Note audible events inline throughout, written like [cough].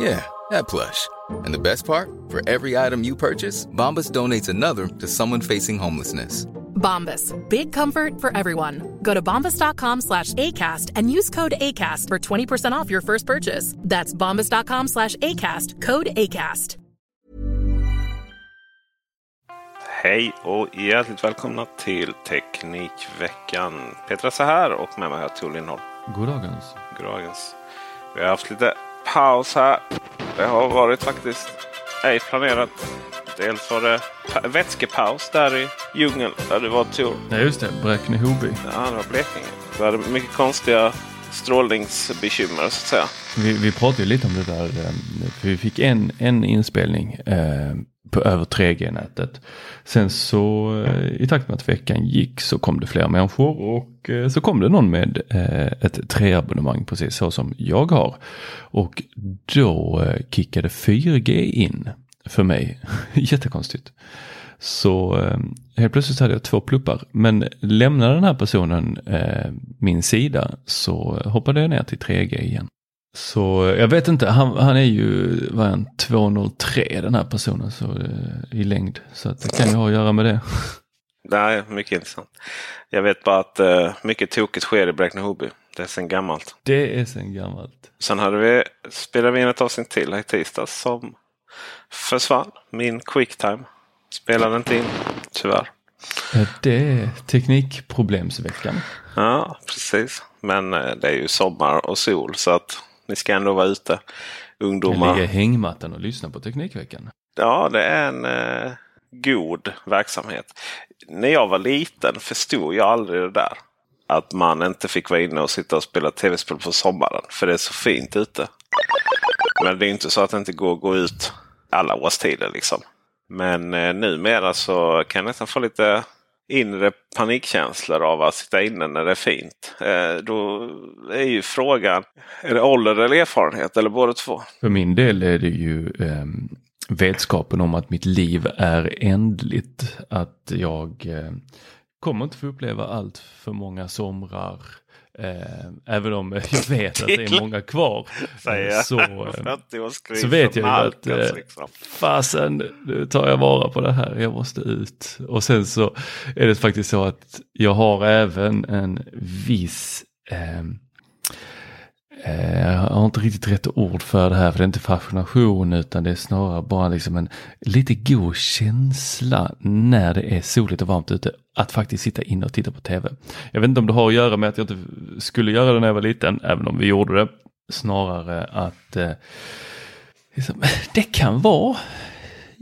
Yeah, that plush. And the best part? For every item you purchase, Bombas donates another to someone facing homelessness. Bombas. Big comfort for everyone. Go to bombas.com slash ACAST and use code ACAST for 20% off your first purchase. That's bombas.com slash ACAST. Code ACAST. Hej och hjärtligt välkomna till Teknikveckan. Petra så här och med mig har jag Tor Lindholm. Goddagens. Goddagens. Vi har haft lite paus här. Det har varit faktiskt ej planerat. Dels var det pa- vätskepaus där i djungeln där du var Tor. Ja just det, Bräkne-Hoby. Ja, det var Blekinge. Vi hade mycket konstiga strålningsbekymmer så att säga. Vi, vi pratade lite om det där. eh, För vi fick en, en inspelning eh, på över 3G-nätet. Sen så eh, i takt med att veckan gick så kom det fler människor och eh, så kom det någon med eh, ett 3-abonnemang precis så som jag har. Och då kickade 4G in för mig. [laughs] Jättekonstigt. Så helt plötsligt hade jag två pluppar. Men lämnade den här personen min sida så hoppade jag ner till 3G igen. Så jag vet inte, han, han är ju vad är han, 203 den här personen så, eh, i längd. Så att det kan ju ha att göra med det. [laughs] Nej, mycket intressant. Jag vet bara att eh, mycket tokigt sker i Bräkne-Hoby. Det är sedan gammalt. Det är sen gammalt. Sen hade vi, spelade vi in ett avsnitt till här i tisdags som försvann. Min quicktime spelade inte in, tyvärr. Det är teknikproblemsveckan. Ja, precis. Men eh, det är ju sommar och sol så att ni ska ändå vara ute. Ungdomar. ligga i hängmattan och lyssna på Teknikveckan. Ja, det är en eh, god verksamhet. När jag var liten förstod jag aldrig det där. Att man inte fick vara inne och sitta och spela tv-spel på sommaren. För det är så fint ute. Men det är inte så att det inte går att gå ut alla årstider liksom. Men eh, numera så kan jag nästan få lite inre panikkänslor av att sitta inne när det är fint. Eh, då är ju frågan, är det ålder eller erfarenhet eller båda två? För min del är det ju eh, vetskapen om att mitt liv är ändligt. Att jag eh, kommer inte få uppleva allt för många somrar. Eh, även om jag [laughs] vet att det är många kvar. [laughs] Så, eh, 40-årskris så vet jag ju att eh, liksom. fasen, nu tar jag vara på det här, jag måste ut. Och sen så är det faktiskt så att jag har även en viss eh, Eh, jag har inte riktigt rätt ord för det här, för det är inte fascination utan det är snarare bara liksom en lite god känsla när det är soligt och varmt ute. Att faktiskt sitta inne och titta på tv. Jag vet inte om det har att göra med att jag inte skulle göra det när jag var liten, även om vi gjorde det. Snarare att eh, liksom, [laughs] det kan vara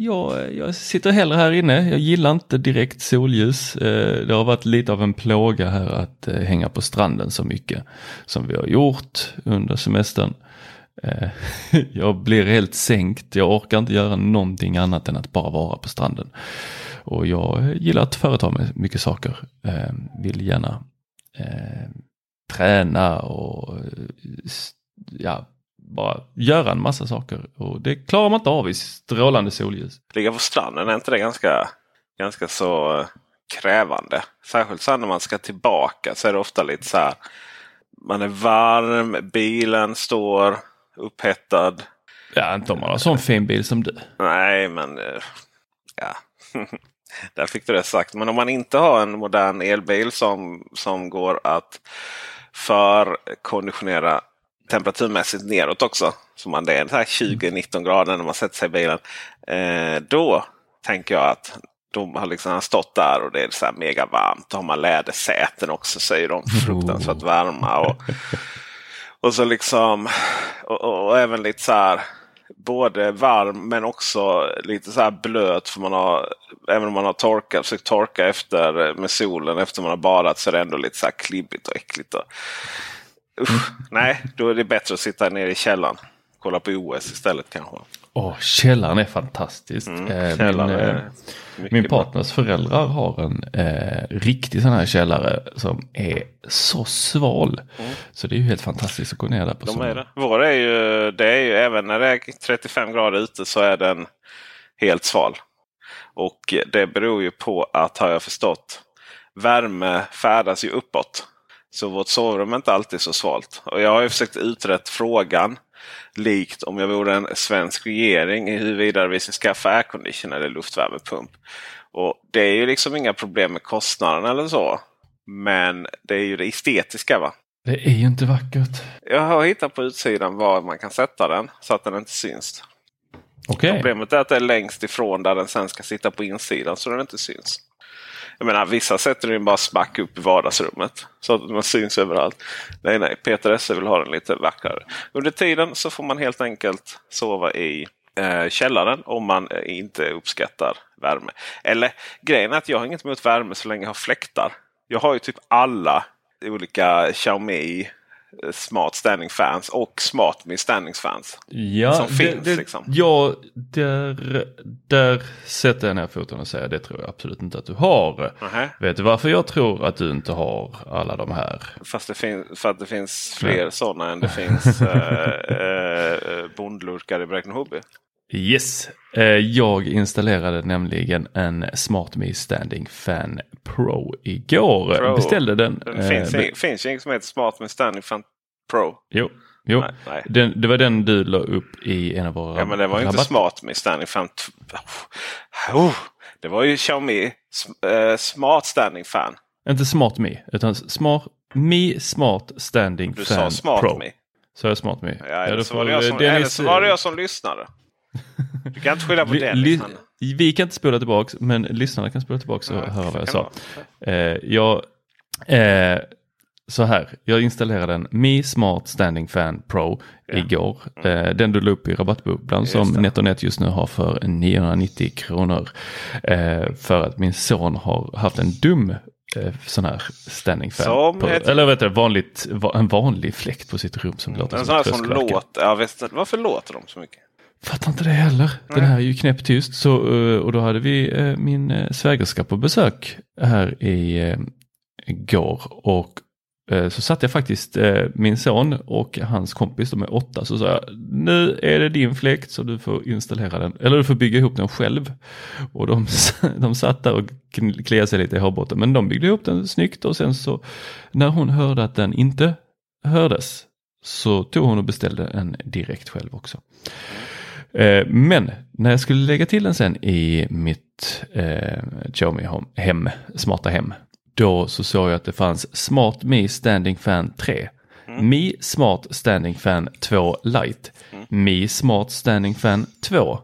jag, jag sitter hellre här inne. Jag gillar inte direkt solljus. Eh, det har varit lite av en plåga här att eh, hänga på stranden så mycket som vi har gjort under semestern. Eh, [laughs] jag blir helt sänkt. Jag orkar inte göra någonting annat än att bara vara på stranden. Och jag gillar att företa mig mycket saker. Vill gärna träna och ja, bara göra en massa saker. Och det klarar man inte av i strålande solljus. Ligga på stranden, är inte det ganska, ganska så eh, krävande? Särskilt sen när man ska tillbaka så är det ofta lite så här man är varm, bilen står upphettad. Ja, inte om man har sån fin bil som du. Nej, men eh, ja. [laughs] Där fick du det sagt. Men om man inte har en modern elbil som, som går att förkonditionera temperaturmässigt neråt också. Så man det är 20-19 grader när man sätter sig i bilen. Eh, då tänker jag att de har liksom stått där och det är så här mega varmt. Då har man lädersäten också så är de fruktansvärt varma. Och, och så liksom och, och, och även lite så här både varm men också lite så här blöt. För man har, även om man har torkat, försökt torka efter med solen efter man har badat så är det ändå lite så här klibbigt och äckligt. Och, usch, nej, då är det bättre att sitta nere i källaren. Kolla på OS istället kanske. Åh, källaren är fantastisk. Mm, Eh, min, är eh, min bra. partners föräldrar har en eh, riktig sån här källare som är så sval. Så det är ju helt fantastiskt att gå ner där på Mm. De sommaren. är det. Vår är ju, det är ju även när det är 35 grader ute så är den helt sval. Och det beror ju på att, har jag förstått, värme färdas ju uppåt. Så vårt sovrum är inte alltid så svalt. Och jag har ju försökt utrett frågan. Likt om jag vore en svensk regering i huruvida vi ska skaffa aircondition eller luftvärmepump. Och Det är ju liksom inga problem med kostnaden eller så. Men det är ju det estetiska. va? Det är ju inte vackert. Jag har hittat på utsidan var man kan sätta den så att den inte syns. Okej. Problemet är att det är längst ifrån där den sen ska sitta på insidan så den inte syns. Jag menar vissa sätter den bara smack upp i vardagsrummet så att man syns överallt. Nej, nej, Peter Esse vill ha den lite vackrare. Under tiden så får man helt enkelt sova i eh, källaren om man eh, inte uppskattar värme. Eller grejen är att jag har inget emot värme så länge jag har fläktar. Jag har ju typ alla olika Xiaomi Smart Standing Fans och Smart Me Standing Fans. Ja, som det, finns, det, liksom. Ja, där, där sätter jag ner foten och säger det tror jag absolut inte att du har. Nähä. Vet du varför jag tror att du inte har alla de här? Fast det finns, för att det finns fler sådana än det finns [laughs] eh, eh, bondlurkar i Bräkne-Hoby. Yes, eh, jag installerade nämligen en SmartMe Standing Fan Pro igår. Pro. Beställde den. Det eh, finns, ju inget som heter Smart med Standing Fan Pro. Jo, jo. Nej, nej. Den, det var den du la upp i en av våra Ja, men det var inte rabatt- Smart med Standing Fan. t- Oh, det var ju Xiaomi eh, Smart Standing Fan. Inte SmartMe, utan Smart Me Smart Standing Du Fan sa Smart Pro. Me. Så jag SmartMe. Ja, eller, så var det jag som, Dennis- eller så var det jag som lyssnade. [laughs] Du kan inte skylla på Vi, Dennis. li, men- vi kan inte spola tillbaks, men lyssnarna kan spola tillbaks och Ja, höra vad jag sa. det Eh, jag, eh, så här, jag installerade en Mi Smart Standing Fan Pro igår. Eh, den du la upp i rabattbubblan som Just det. NetOnNet just nu har för 990 kronor. Eh, för att min son har haft en dum eh, sån här standing fan. Som På, heter- eller vet du, vanligt, va- en vanlig fläkt på sitt rum som låter En som sån här som låter. Ja, visst, varför låter de så mycket? Fattar inte det heller. Den här är ju knäpptyst. Så, eh, och då hade vi eh, min eh, svägerska på besök här i går. Och så satt jag faktiskt min son och hans kompis, de är åtta, så sa jag nu är det din fläkt så du får installera den, eller du får bygga ihop den själv. Och de, [laughs] de satt där och kliade sig lite i hårbotten, men de byggde ihop den snyggt och sen så när hon hörde att den inte hördes så tog hon och beställde en direkt själv också. Eh, Men när jag skulle lägga till den sen i mitt eh, Xiaomi Home- hem, smarta hem, då så såg jag att det fanns Smart Me Standing Fan 3, Mi Smart Standing Fan 2 Lite, Mi Smart Standing Fan 2,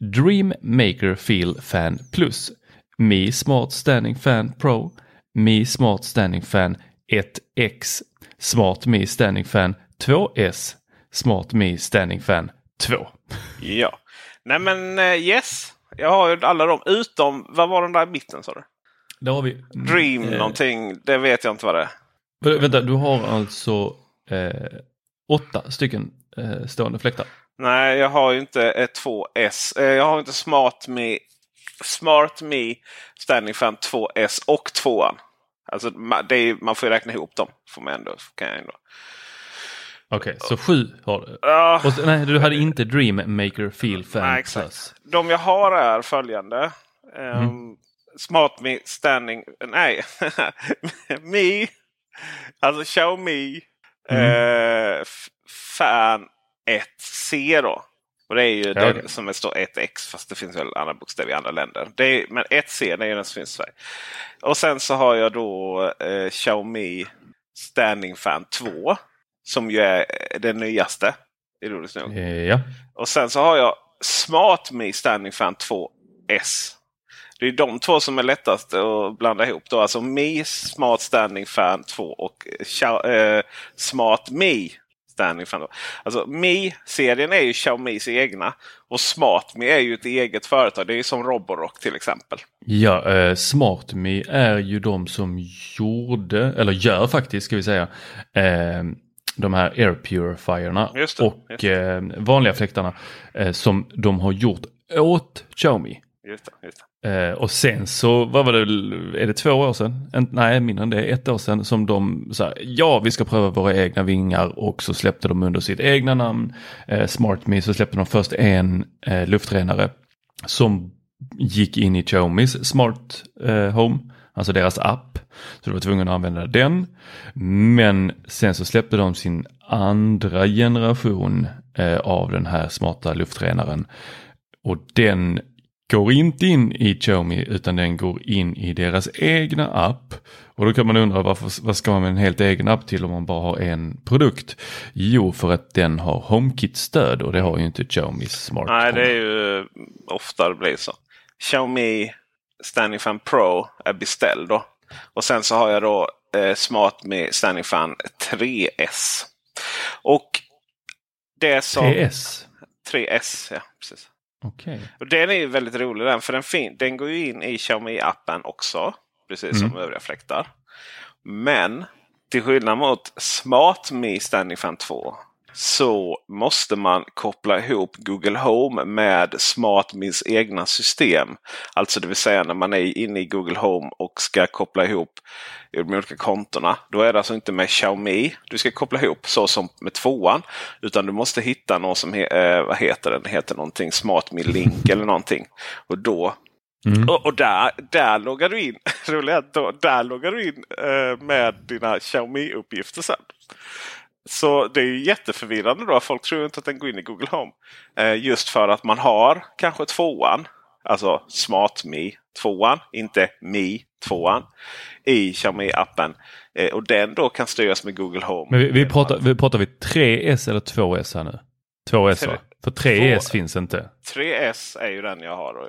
Dream Maker Feel Fan Plus, Mi Smart Standing Fan Pro, Mi Smart Standing Fan 1X, Smart Me Standing Fan 2S, Smart Me Standing Fan 2. Ja. Nej men eh, yes. Jag har ju alla dem utom, vad var den där i mitten sa du? Där har vi. Dream Eh, någonting, det vet jag inte vad det är. vä- Vänta, du har alltså eh, åtta stycken eh, stående fläktar. Nej, jag har ju inte ett 2S. Eh, Jag har inte Smart Me, Smart Me Standing Fan 2S och 2an. Alltså, det är, man får ju räkna ihop dem. Får man ändå, kan jag ändå. Okej, så sju har du. Ja, Och nej, du hade inte Dream Maker Feel Fan Nej, exakt. Plus. de jag har är följande. Ehm, Smart Me Standing... Nej. [laughs] Me. Alltså Xiaomi. Eh, f- fan 1C då. Och det är ju Ja, den som det står 1X fast det finns väl andra bokstäver i andra länder. Det är, men 1C det är den som finns i Sverige. Och sen så har jag då eh, Xiaomi Standing Fan 2. Som ju är det nyaste. Ironiskt nog. Eh, Ja. Och sen så har jag Smart Me Standing Fan 2S. Det är de två som är lättast att blanda ihop. Då. Alltså Mi Smart Standing Fan 2 och eh, Smart Me Standing Fan 2. Alltså Mi-serien är ju Xiaomis egna. Och Smart Me är ju ett eget företag. Det är ju som Roborock till exempel. Ja, eh, SmartMe är ju de som gjorde, eller gör faktiskt ska vi säga, eh, de här air purifierna och. Eh, vanliga fläktarna eh, som de har gjort åt Xiaomi. Just det, just det. Eh, och sen så, vad var det, är det två år sedan? En, nej, mindre än det, ett år sedan som de sa ja vi ska pröva våra egna vingar och så släppte de under sitt egna namn, eh, SmartMe, så släppte de först en eh, luftrenare som gick in i Xiaomis Smart eh, Home, alltså deras app. Så du var tvungen att använda den. Men sen så släppte de sin andra generation eh, av den här smarta luftrenaren. Och den går inte in i Xiaomi utan den går in i deras egna app. Och då kan man undra varför, vad ska man med en helt egen app till om man bara har en produkt? Jo, för att den har HomeKit-stöd och det har ju inte Xiaomis Smart Nej, det är ju ofta det blir så. Xiaomi Standing Fan Pro är beställd då. Och sen så har jag då eh, Smart med Standing Fan 3S. Och det som... 3S? 3S, ja. Precis. Okej. Och den är ju väldigt rolig den. För den, fin- den går ju in i Xiaomi-appen också. Precis som övriga fläktar. Men till skillnad mot Smart Me Standing Fan 2 så måste man koppla ihop Google Home med SmartMes egna system. Alltså det vill säga när man är inne i Google Home och ska koppla ihop de olika kontona. Då är det alltså inte med Xiaomi du ska koppla ihop så som med tvåan. Utan du måste hitta någon som he eh, vad heter den? heter någonting SmartMe Link [laughs] eller någonting. Och då Mm. och, och där, där loggar du in. [laughs] Roligt där loggar du in eh, med dina Xiaomi-uppgifter sen. Så det är ju jätteförvirrande då. Folk tror inte att den går in i Google Home. Eh, just för att man har kanske tvåan. Alltså SmartMe tvåan. Inte Me tvåan. I Xiaomi-appen. Eh, och den då kan styras med Google Home. Men vi, vi, pratar, vi pratar vi 3S eller 2S här nu? 2S va? För 3S Två- finns inte. 3S är ju den jag har. Då.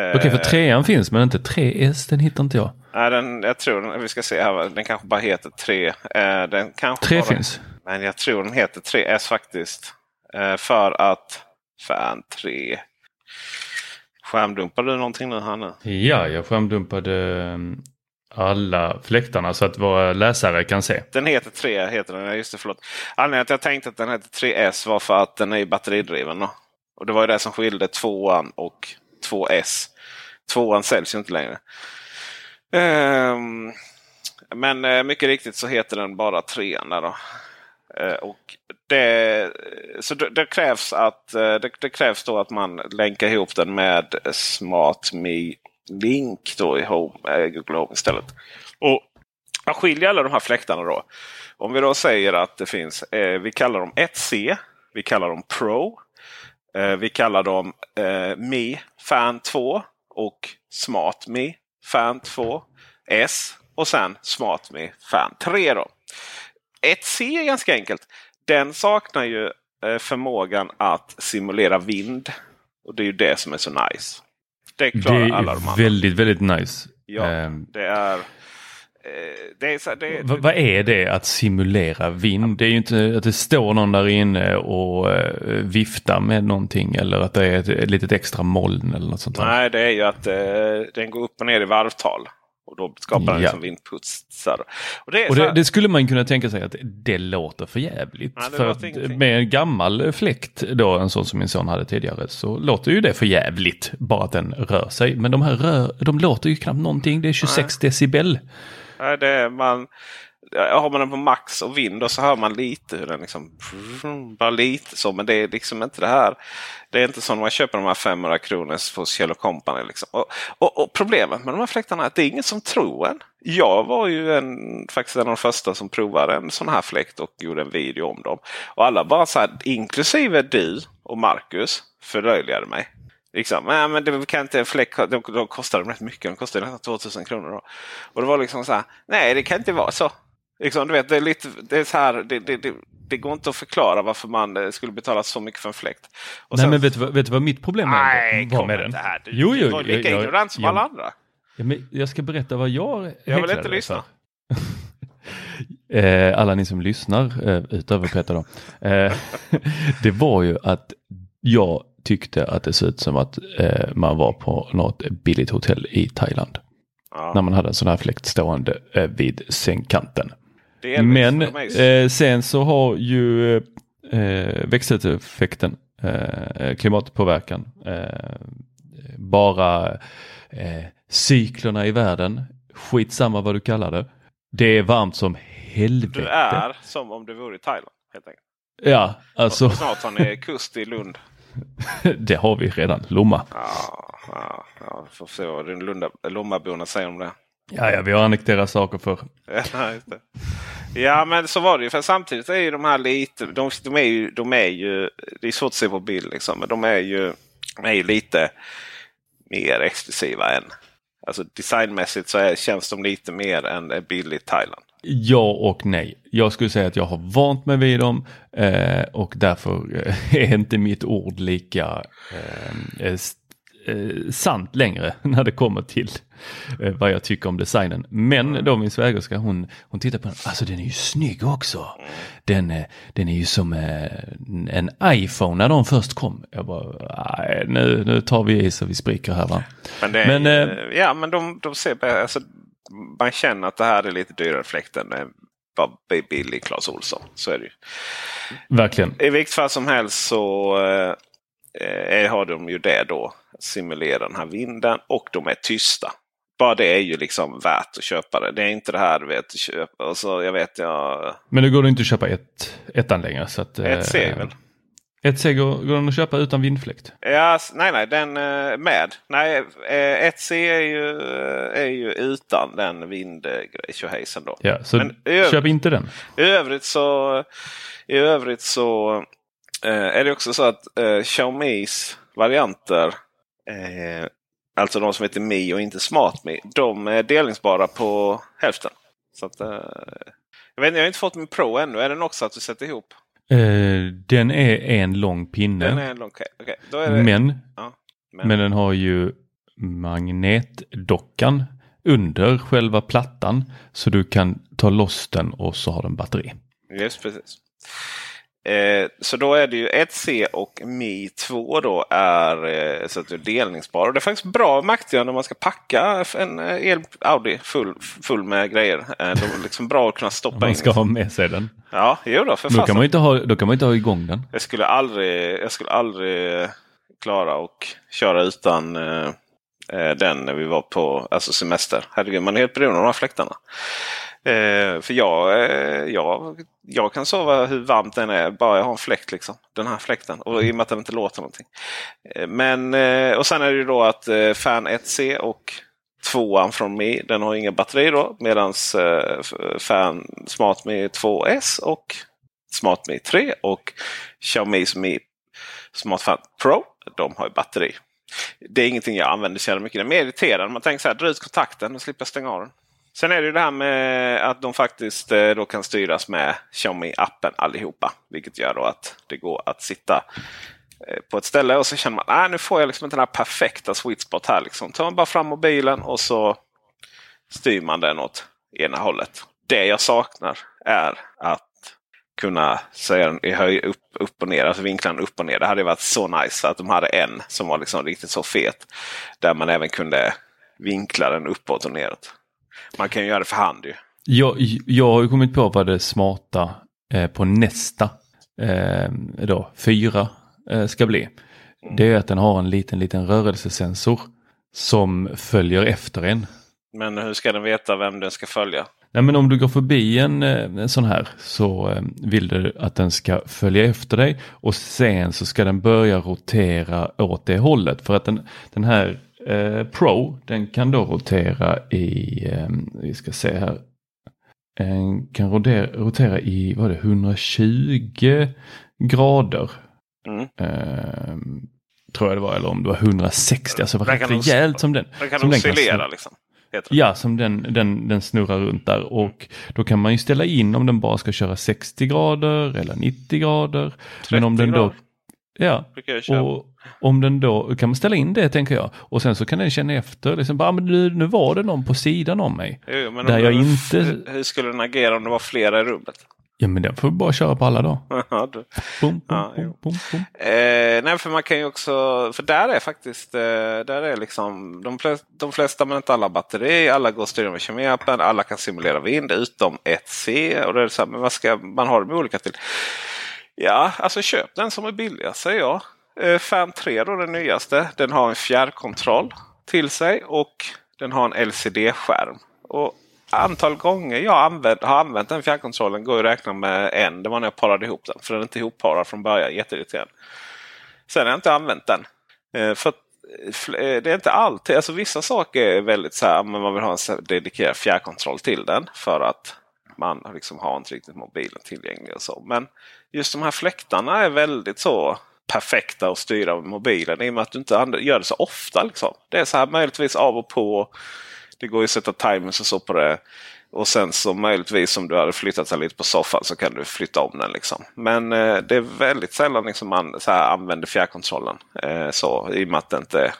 Eh, Okej, för 3 finns men inte 3S, den hittar inte jag. Nej, den, jag tror den, vi ska se här. Den kanske bara heter 3. Eh, den kanske 3 bara, finns. Men jag tror den heter 3S faktiskt. Eh, för att... Fan 3. Skärmdumpar du någonting nu här nu? Ja, jag skärmdumpade um, alla fläktarna så att våra läsare kan se. Den heter 3. Heter den. Just det, förlåt. Anledningen till att jag tänkte att den heter 3S var för att den är batteridriven. Då. Och det var ju det som skilde 2 och 2S. 2 säljs ju inte längre. Ehm, men eh, mycket riktigt så heter den bara 3 där då. Eh, och det, så det, det krävs att eh, det, det krävs då att man länkar ihop den med SmartMe Link då i Home, eh, Google Home istället. Och jag skiljer alla de här fläktarna då. Om vi då säger att det finns, eh, vi kallar dem 1C, vi kallar dem Pro, eh, vi kallar dem eh, Mi Fan 2 och Smart Me Fan 2 S och sen Smart Me Fan 3. Då. 1C är ganska enkelt. Den saknar ju eh, förmågan att simulera vind. Och det är ju det som är så nice. Det Det klarar alla de är andra. väldigt, väldigt nice. Ja, Ehm, det är... Eh, det är, så, det, vad, vad är det att simulera vind? Det är ju inte att det står någon där inne och eh, viftar med någonting eller att det är ett, ett litet extra moln eller något sånt där. Nej, det är ju att den går upp och ner i varvtal. Och då skapar den Ja. liksom vindputsar. Och det Och det, det skulle man kunna tänka sig att det låter för jävligt. Nej, för att med en gammal fläkt, då, en sån som min son hade tidigare, så låter ju det för jävligt. Bara att den rör sig. Men de här rör, de låter ju knappt någonting. Det är 26 decibel. Nej, det är man har man den på max och vind så hör man lite hur den liksom... Bara lite så. Men det är liksom inte det här. Det är inte som när man köper de här 500 kronors hos Kjell Company. Liksom. Och, och, och, problemet med de här fläktarna är att det är ingen som tror en. Jag var ju en, faktiskt en av de första som provade en sån här fläkt och gjorde en video om dem. Och alla bara så här, inklusive du och Marcus, förlöjligade mig. Liksom, nej, men det kan inte en fläck, de, de kostade rätt mycket. De kostade nästan 2000 kronor. Då. Och det var liksom så här, nej det kan inte vara så. Liksom, du vet, det, är lite, det, är så här, det, det, det, det går inte att förklara varför man eh, skulle betala så mycket för en fläkt. Och nej, sen, men vet du, vad, vet du vad mitt problem nej, var med den? Här. Du, jo, jo, du var lika ignorant som jag, alla andra. Ja, men jag ska berätta vad jag Jag vill inte lyssna. [laughs] eh, alla ni som lyssnar, eh, utöver Peter då. Eh, [laughs] det var ju att jag tyckte att det såg ut som att man var på något billigt hotell i Thailand. Ja. När man hade en sån här fläkt stående vid sängkanten. Men eh, sen så har ju eh, växthuseffekten, eh, klimatpåverkan, eh, bara eh, cyklerna i världen, skitsamma vad du kallar det. Det är varmt som helvete. Du är som om du vore i Thailand helt enkelt. Ja, alltså. Och snart har ni kust i Lund. [laughs] det har vi redan, Lomma. Ja, ja, ja får se vad Lommaborna säger om det. Ja, ja, vi har annekterat saker för. [laughs] ja, ja, men så var det ju. För samtidigt är ju de här lite, de, de, är ju, de är ju, det är svårt att se på bild liksom, men de är ju, de är ju lite mer exklusiva än. Alltså designmässigt så är, känns de lite mer än billigt Thailand. Ja och nej. Jag skulle säga att jag har vant mig vid dem eh, och därför eh, [laughs] är inte mitt ord lika eh, eh, eh, sant längre [laughs] när det kommer till eh, vad jag tycker om designen. Men då min svägerska hon, hon tittar på den, alltså den är ju snygg också. Den, eh, den är ju som eh, en iPhone när de först kom. Jag bara, nu, nu tar vi i så vi spricker här va. Men, det, men eh, ja men de, de ser, alltså, man känner att det här är lite dyrare fläkt än bara billig Clas Ohlson. Så är det ju. Verkligen. I vilket fall som helst så eh, har de ju det då. Simulera den här vinden och de är tysta. Bara det är ju liksom värt att köpa det. Det är inte det här du vet. Köpa. Och jag vet jag... Men nu går det inte att köpa ett, ettan längre. Så att, ett C väl? Ett C går, går den att köpa utan vindfläkt? Ja, nej, nej, den eh, med. Nej, eh, ett C är ju, är ju utan den vindgrejshejsen då. Ja, så Men köp inte den. I övrigt så, i övrigt så eh, är det också så att eh, Xiaomis varianter, eh, alltså de som heter Mi och inte SmartMe, de är delningsbara på hälften. Så att, eh, jag, vet, jag har inte fått min Pro ännu. Är den också att du sätter ihop? Den är en lång pinne. Den är en lång, okay. Okay. Det... Men, ja, men. men den har ju magnetdockan under själva plattan. Så du kan ta loss den och så har den batteri. Just precis. Eh, så då är det ju 1C och Mi 2 då är eh, så att det är delningsbara. Det är faktiskt bra nackdelar när man ska packa en eh, el Audi full, full med grejer. Eh, är liksom bra att kunna stoppa man in. Man ska ha med sig den. Ja, jo då, för då kan, man inte ha, då kan man inte ha igång den. Jag skulle aldrig, jag skulle aldrig klara och köra utan den när vi var på alltså semester. Herregud, man är helt beroende av de här fläktarna. Eh, för jag, eh, jag, jag kan sova hur varmt den är bara jag har en fläkt. Liksom, den här fläkten. Och i och med att den inte låter någonting. Eh, men, eh, och sen är det ju då att eh, Fan 1C och tvåan från Mi den har inga batteri då. Medan eh, Fan SmartMe 2S och Smart Mi 3 och Xiaomi Mi SmartFan Pro de har ju batteri. Det är ingenting jag använder så mycket. Det är mer irriterande. Man tänker så här, dra ut kontakten och slippa stänga av den. Sen är det ju det här med att de faktiskt eh, då kan styras med Xiaomi-appen allihopa. Vilket gör då att det går att sitta eh, på ett ställe och så känner man att nu får jag liksom inte den här perfekta sweet spot här. Liksom. tar man bara fram mobilen och så styr man den åt ena hållet. Det jag saknar är att kunna säga den i höj, upp, upp och ner, alltså vinklarna upp och ner. Det hade varit så nice att de hade en som var liksom riktigt så fet. Där man även kunde vinkla den uppåt och neråt. Man kan ju göra det för hand ju. Jag, jag har ju kommit på vad det smarta eh, på nästa eh, då, fyra eh, ska bli. Mm. Det är att den har en liten, liten rörelsesensor som följer efter en. Men hur ska den veta vem den ska följa? Nej, men om du går förbi en, eh, en sån här så eh, vill du att den ska följa efter dig och sen så ska den börja rotera åt det hållet. För att den, den här eh, Pro, den kan då rotera i, eh, vi ska se här, den kan rotera, rotera i vad det, 120 grader. Mm. Eh, tror jag det var, eller om det var 160, alltså det var rätt rejält som den. Den kan som oscillera liksom. Ja, som den, den, den snurrar runt där och då kan man ju ställa in om den bara ska köra 60 grader eller 90 grader. Men om 30 den då, grader. Ja, och om den då kan man ställa in det tänker jag och sen så kan den känna efter, liksom, bara, "Ah, men nu, nu var det någon på sidan om mig. Jo, men där jag inte- Hur, hur skulle den agera om det var flera i rummet? Ja men den får vi bara köra på alla då. [laughs] Ja, du. Bum, bum, Ja, bum, jo. bum, bum. Eh, nej, för man kan ju också, för där är faktiskt, eh, där är liksom de flesta, de flesta men inte alla batteri, alla går att styra med kemiappen, alla kan simulera vind utom ett C. Och det är så här, men vad ska man ha dem olika till? Ja, alltså köp den som är billigast säger jag. Eh, fan 3 då den nyaste. Den har en fjärrkontroll till sig och den har en LCD-skärm. Och Antal gånger jag använt, har använt den fjärrkontrollen går ju att räkna med en. Det var när jag parade ihop den. För den är inte ihopparad från början. Jätteirriterande. Sen har jag inte använt den. Eh, för eh, det är inte alltid. Alltså vissa saker är väldigt så här. Men man vill ha en dedikerad fjärrkontroll till den. För att man liksom har inte riktigt mobilen tillgänglig och så. Men just de här fläktarna är väldigt så perfekta att styra med mobilen. I och med att du inte gör det så ofta. Liksom. Det är så här möjligtvis av och på. Det går ju att sätta timers och så på det. Och sen så möjligtvis om du hade flyttat den lite på soffan så kan du flytta om den. Liksom. Men eh, det är väldigt sällan liksom man så här, använder fjärrkontrollen. Eh, så, I och med att det inte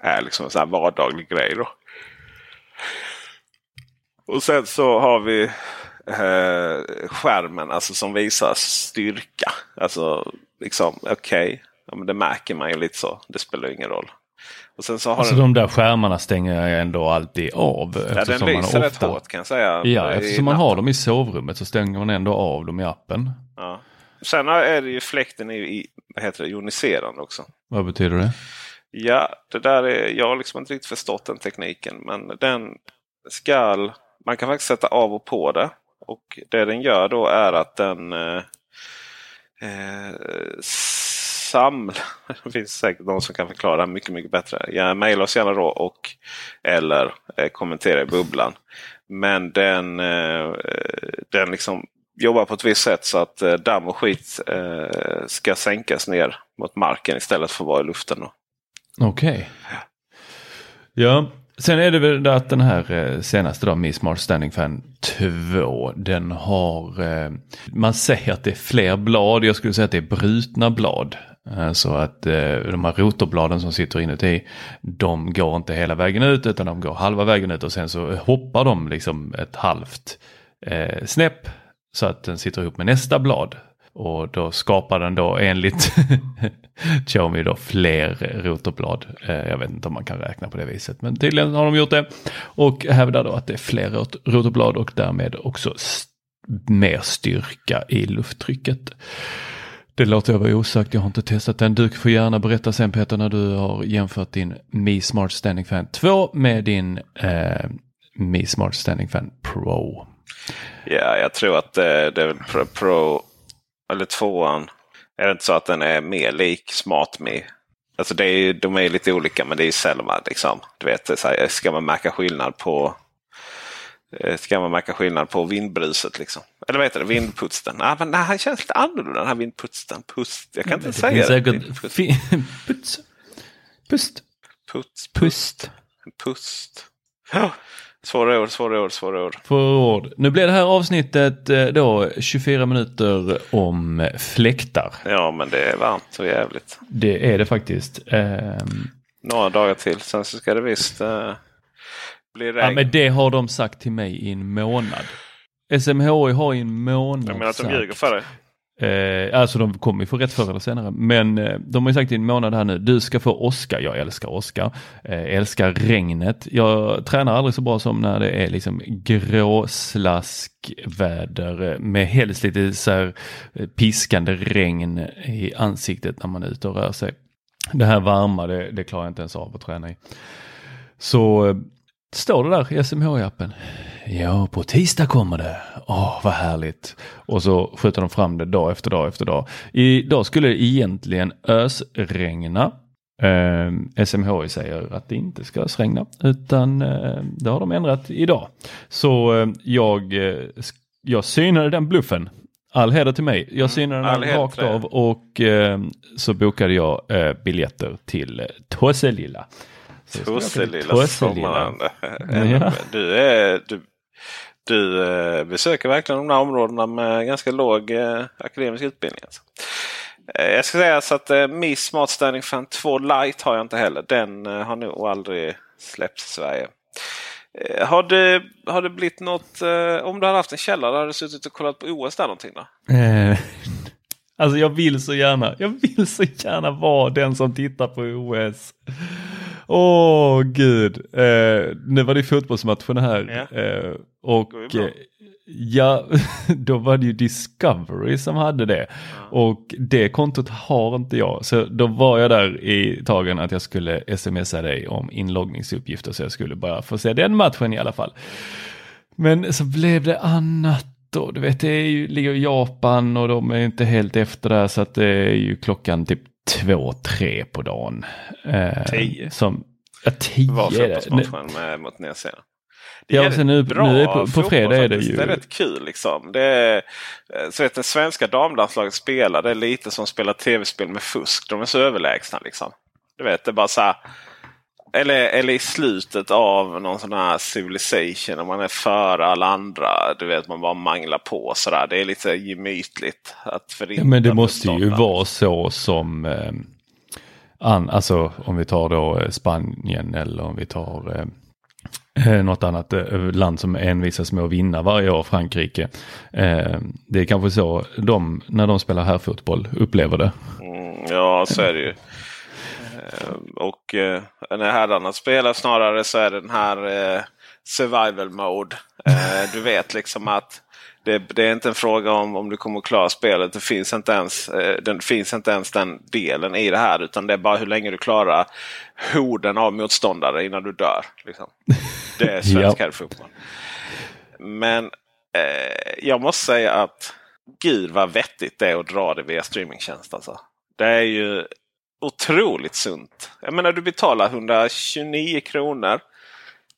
är liksom en så här vardaglig grej. Då. Och sen så har vi eh, skärmen alltså som visar styrka. Alltså liksom okej, ja, men det märker man ju lite så. Det spelar ingen roll. Och sen så har Alltså den, de där skärmarna stänger jag ändå alltid av. ja, den man lyser rätt ofta- hårt kan jag säga. Ja, eftersom man har dem i sovrummet så stänger man ändå av dem i appen. Ja. Sen är det ju fläkten i, vad heter det, ioniserande också. Vad betyder det? Ja, det där är, jag har liksom inte riktigt förstått den tekniken. Men den skall, man kan faktiskt sätta av och på det. Och det den gör då är att den eh, eh, samlar. [laughs] Det finns säkert någon som kan förklara det mycket, mycket bättre. Ja, Maila oss gärna då och eller eh, kommentera i bubblan. Men den, eh, den liksom jobbar på ett visst sätt så att eh, damm och skit eh, ska sänkas ner mot marken istället för att vara i luften. Okej. Ja, sen är det väl det att den här eh, senaste då, Miss Smart Standing Fan 2, den har, eh, man säger att det är fler blad, jag skulle säga att det är brutna blad. Eh, så att de här rotorbladen som sitter inuti, de går inte hela vägen ut utan de går halva vägen ut och sen så hoppar de liksom ett halvt eh, snäpp så att den sitter ihop med nästa blad. Och då skapar den då enligt [laughs] Xiaomi då fler rotorblad. Eh, jag vet inte om man kan räkna på det viset men tydligen har de gjort det. Och hävdar då att det är fler rotorblad och därmed också mer styrka i lufttrycket. Det låter jag vara osagt, jag har inte testat den. Du får gärna berätta sen Peter när du har jämfört din Mi Smart Standing Fan 2 med din eh, Mi Smart Standing Fan Pro. Ja, jag tror att eh, det är väl Pro, Pro eller tvåan. Är det inte så att den är mer lik SmartMe? Alltså det är, ju- de är lite olika men det är ju sällan liksom. Du vet, så här, ska man märka skillnad på eh, Ska man märka skillnad på vindbruset liksom? Eller vad heter det? Vindputsten? Ah, men, nej, han känns lite annorlunda den här vindputsten. Pust. Jag kan inte Det säga det. säkert puts. Pust. [laughs] Puts. Pust. Pust. Ja, Svåra ord, svåra ord, svåra ord. För ord. Nu blir det här avsnittet eh, då 24 minuter om fläktar. Ja, men det är varmt och jävligt. Det är det faktiskt. Ehm, Några dagar till. Sen så ska det visst eh, bli regn. ja, men det har de sagt till mig i en månad. SMHI har i en månad Jag menar att de sagt- ljuger för dig. Eh, alltså de kommer ju få rätt förr eller senare. Men eh, de har ju sagt i en månad här nu, du ska få åska. Jag älskar åska. Eh, älskar regnet. Jag tränar aldrig så bra som när det är liksom gråslaskväder eh, med helst lite så här eh, piskande regn i ansiktet när man är ute och rör sig. Det här varma, det, det klarar jag inte ens av att träna i. Så eh, står det där i SMH-appen ja på tisdag kommer det. Åh vad härligt. Och så skjuter de fram det dag efter dag efter dag. Idag skulle det egentligen ösregna. Eh, SMHI säger att det inte ska ösregna utan eh, det har de ändrat idag. Så eh, jag, jag synade den bluffen All heder till mig. Jag synade all den rakt av och eh, så bokade jag eh, biljetter till eh, Tosselilla. Till Tosselilla Tosselilla. sommarland. Ja. [laughs] Du, är, du, du eh, besöker verkligen de här områdena med ganska låg eh, akademisk utbildning. Alltså. Eh, jag ska säga så att eh, Miss Smart Standing Fan 2 Lite har jag inte heller. Den eh, har nog aldrig släppts i Sverige. Eh, har, det, har det blivit något, eh, om du hade haft en källare, hade du suttit och kollat på OS där någonting då? [laughs] Alltså jag vill så gärna, jag vill så gärna vara den som tittar på OS. Åh gud, eh, nu var det fotbollsmatchen här Ja. eh, och eh, ja, [laughs] då var det ju Discovery som hade det och det kontot har inte jag. Så då var jag där i tagen att jag skulle smsa dig om inloggningsuppgifter så jag skulle bara få se den matchen i alla fall. Men så blev det annat då. Du vet, det är ju, ligger i Japan och de är inte helt efter där så att det är ju klockan typ två, tre på dagen. Eh, Tio. Som, ja, tio Var är det. Nu- fotbollsmatchen med, mot Nya Zeeland. Det Ja, är nu- bra nu är på- på fredag är det ju- Det är rätt kul liksom. Det är, eh, så vet, det svenska damlandslaget spelar. Det är lite som spelar tv-spel med fusk. De är så överlägsna liksom. Du vet, det bara så här. Eller, eller i slutet av någon sån här civilisation. När man är före alla andra. Du vet, man bara manglar på sådär. Det är lite gemytligt. Att Ja, men det måste ju vara så som eh, an, alltså om vi tar då eh, Spanien eller om vi tar eh, Eh, något annat eh, land som envisas med att vinna varje år, Frankrike. Eh, det är kanske så de, när de spelar här fotboll upplever det. Mm, ja, så är det ju. Och när herrarna spelar snarare så är det den här survival mode. Du vet liksom att det, det är inte en fråga om om du kommer att klara spelet. Det finns inte ens, eh, den finns inte ens den delen i det här. Utan det är bara hur länge du klarar horden av motståndare innan du dör. Liksom. Det är [laughs] svensk Ja. herrfotboll. Men eh, jag måste säga att gud vad vettigt det är att dra det via streamingtjänst. Alltså. Det är ju otroligt sunt. Jag menar du betalar 129 kronor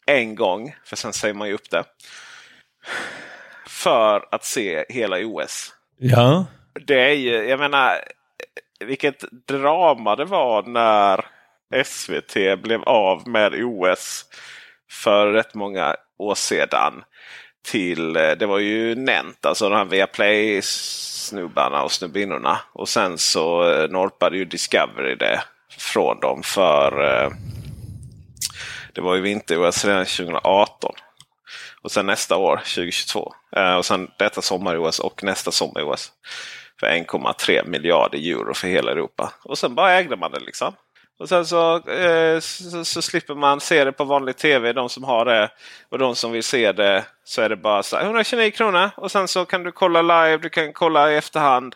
en gång. För sen säger man ju upp det. För att se hela OS. Ja, Det är ju, jag menar, vilket drama det var när SVT blev av med OS för rätt många år sedan. Till, eh, det var ju Nent, alltså de här Viaplay-snubbarna och snubbinnorna. Och sen så eh, norpade ju Discovery det från dem för eh, det var ju vinter-OS redan 2018. Och sen nästa år, 2022. Eh, och sen detta sommar-OS och nästa sommar-OS. För 1,3 miljarder euro för hela Europa. Och sen bara ägde man det liksom. Och sen så, eh, så, så slipper man se det på vanlig tv. De som har det. Och de som vill se det så är det bara så 129 kronor. Och sen så kan du kolla live, du kan kolla i efterhand.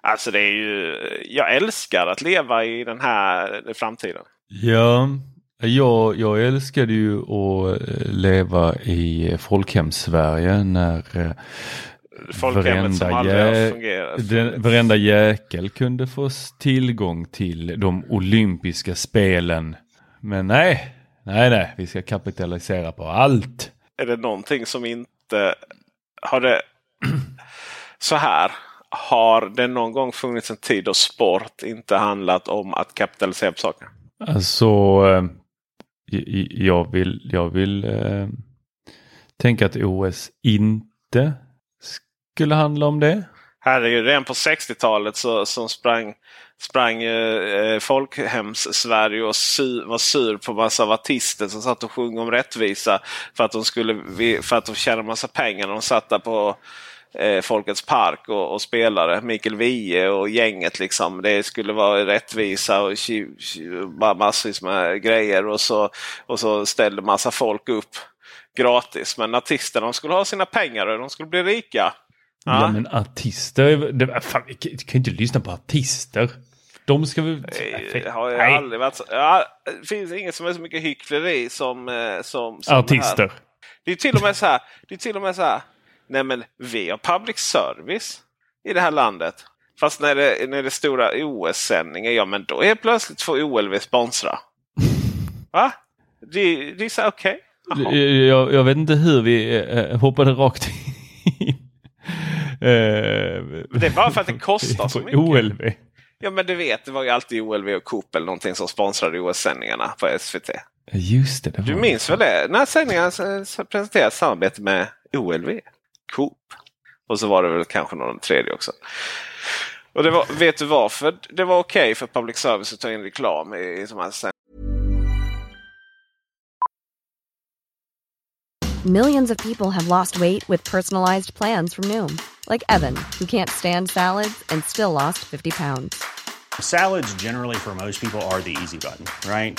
Alltså det är ju, jag älskar att leva i den här eh, framtiden. ja. Jag, jag älskade ju att eh, leva i folkhems-Sverige när eh, Folkhemmet som aldrig har fungerat. den, varenda jäkel kunde få tillgång till de olympiska spelen. Men nej, nej, nej, vi ska kapitalisera på allt. är det någonting som inte har det [clears throat] så här. Har det någon gång funnits en tid då sport inte handlat om att kapitalisera på saker? Alltså, eh, jag vill, jag vill eh, tänka att OS inte skulle handla om det. Herregud, redan på 60-talet så, så sprang, sprang eh, eh folkhems-Sverige och sur, var sur på massa av artister som satt och sjöng om rättvisa. För att de, skulle, för att de tjänade massa pengar när de satt där på eh, Folkets park och, och spelade. Mikael Wiehe och gänget liksom. Det skulle vara rättvisa och massvis med grejer. Och så, och så ställde massa folk upp gratis. Men artisterna de skulle ha sina pengar och de skulle bli rika. Ja, Ja. men artister, det, fan, vi kan kan inte lyssna på artister. De ska vi... Det har ju Nej. aldrig varit så. Ja, det finns inget som är så mycket hyckleri som, eh, som, som det här. Artister. Det är till och med så här. Det är till och med så här. Nej men vi har public service i det här landet. Fast när det, när det är stora OS-sändningar, ja men då är plötsligt får OLV sponsra. Va? Det, det är så okej. Okay. Jag, jag, vet inte hur vi äh, hoppade rakt in. det är bara för att det kostar så mycket. OLV. Ja men du vet, det var ju alltid OLV och Coop eller någonting som sponsrade OS-sändningarna på SVT. Just det. det du minns väl det? När sändningarna presenterade samarbete med OLV, Coop. Och så var det väl kanske någon tredje också. Och det var, vet du varför det var okej okay för public service att ta in reklam i, i de här Millions of people have lost weight with personalized plans from Noom. Like Evan, who can't stand salads and still lost 50 pounds. Salads generally for most people are the easy button, right?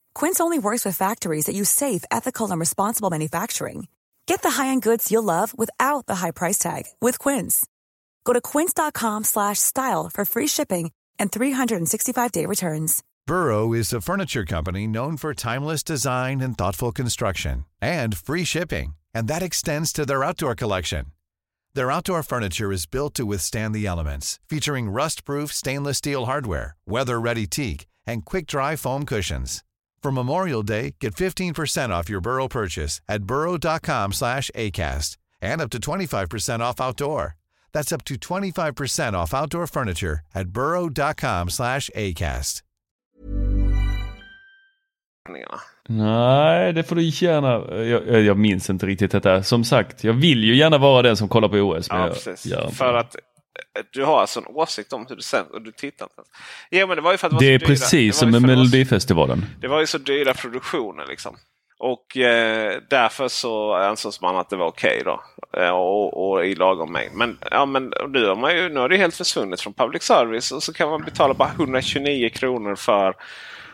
Quince only works with factories that use safe, ethical, and responsible manufacturing. Get the high-end goods you'll love without the high price tag with Quince. Go to quince.com/style for free shipping and 365-day returns. Burrow is a furniture company known for timeless design and thoughtful construction and free shipping, and that extends to their outdoor collection. Their outdoor furniture is built to withstand the elements, featuring rust-proof stainless steel hardware, weather-ready teak, and quick-dry foam cushions. For Memorial Day, get 15% off your Burrow purchase at burrow.com slash ACAST and up to 25% off outdoor. That's up to 25% off outdoor furniture at burrow.com slash ACAST. Nej, det får du gärna. Jag, jag minns inte riktigt detta. Som sagt, jag vill ju gärna vara den som kollar på OS. Ja, precis. För att du har alltså en åsikt om hur det sänds och du tittar inte. Ja, men det var ju för att det, var det är dyra. precis som med Melodifestivalen. Det var ju så dyra produktioner liksom. Och eh, därför så ansågs man att det var okej okay då. Eh, och, och, i lagom mängd. Men, ja, men nu, har man ju, nu har det helt försvunnit från public service och så kan man betala bara 129 kronor för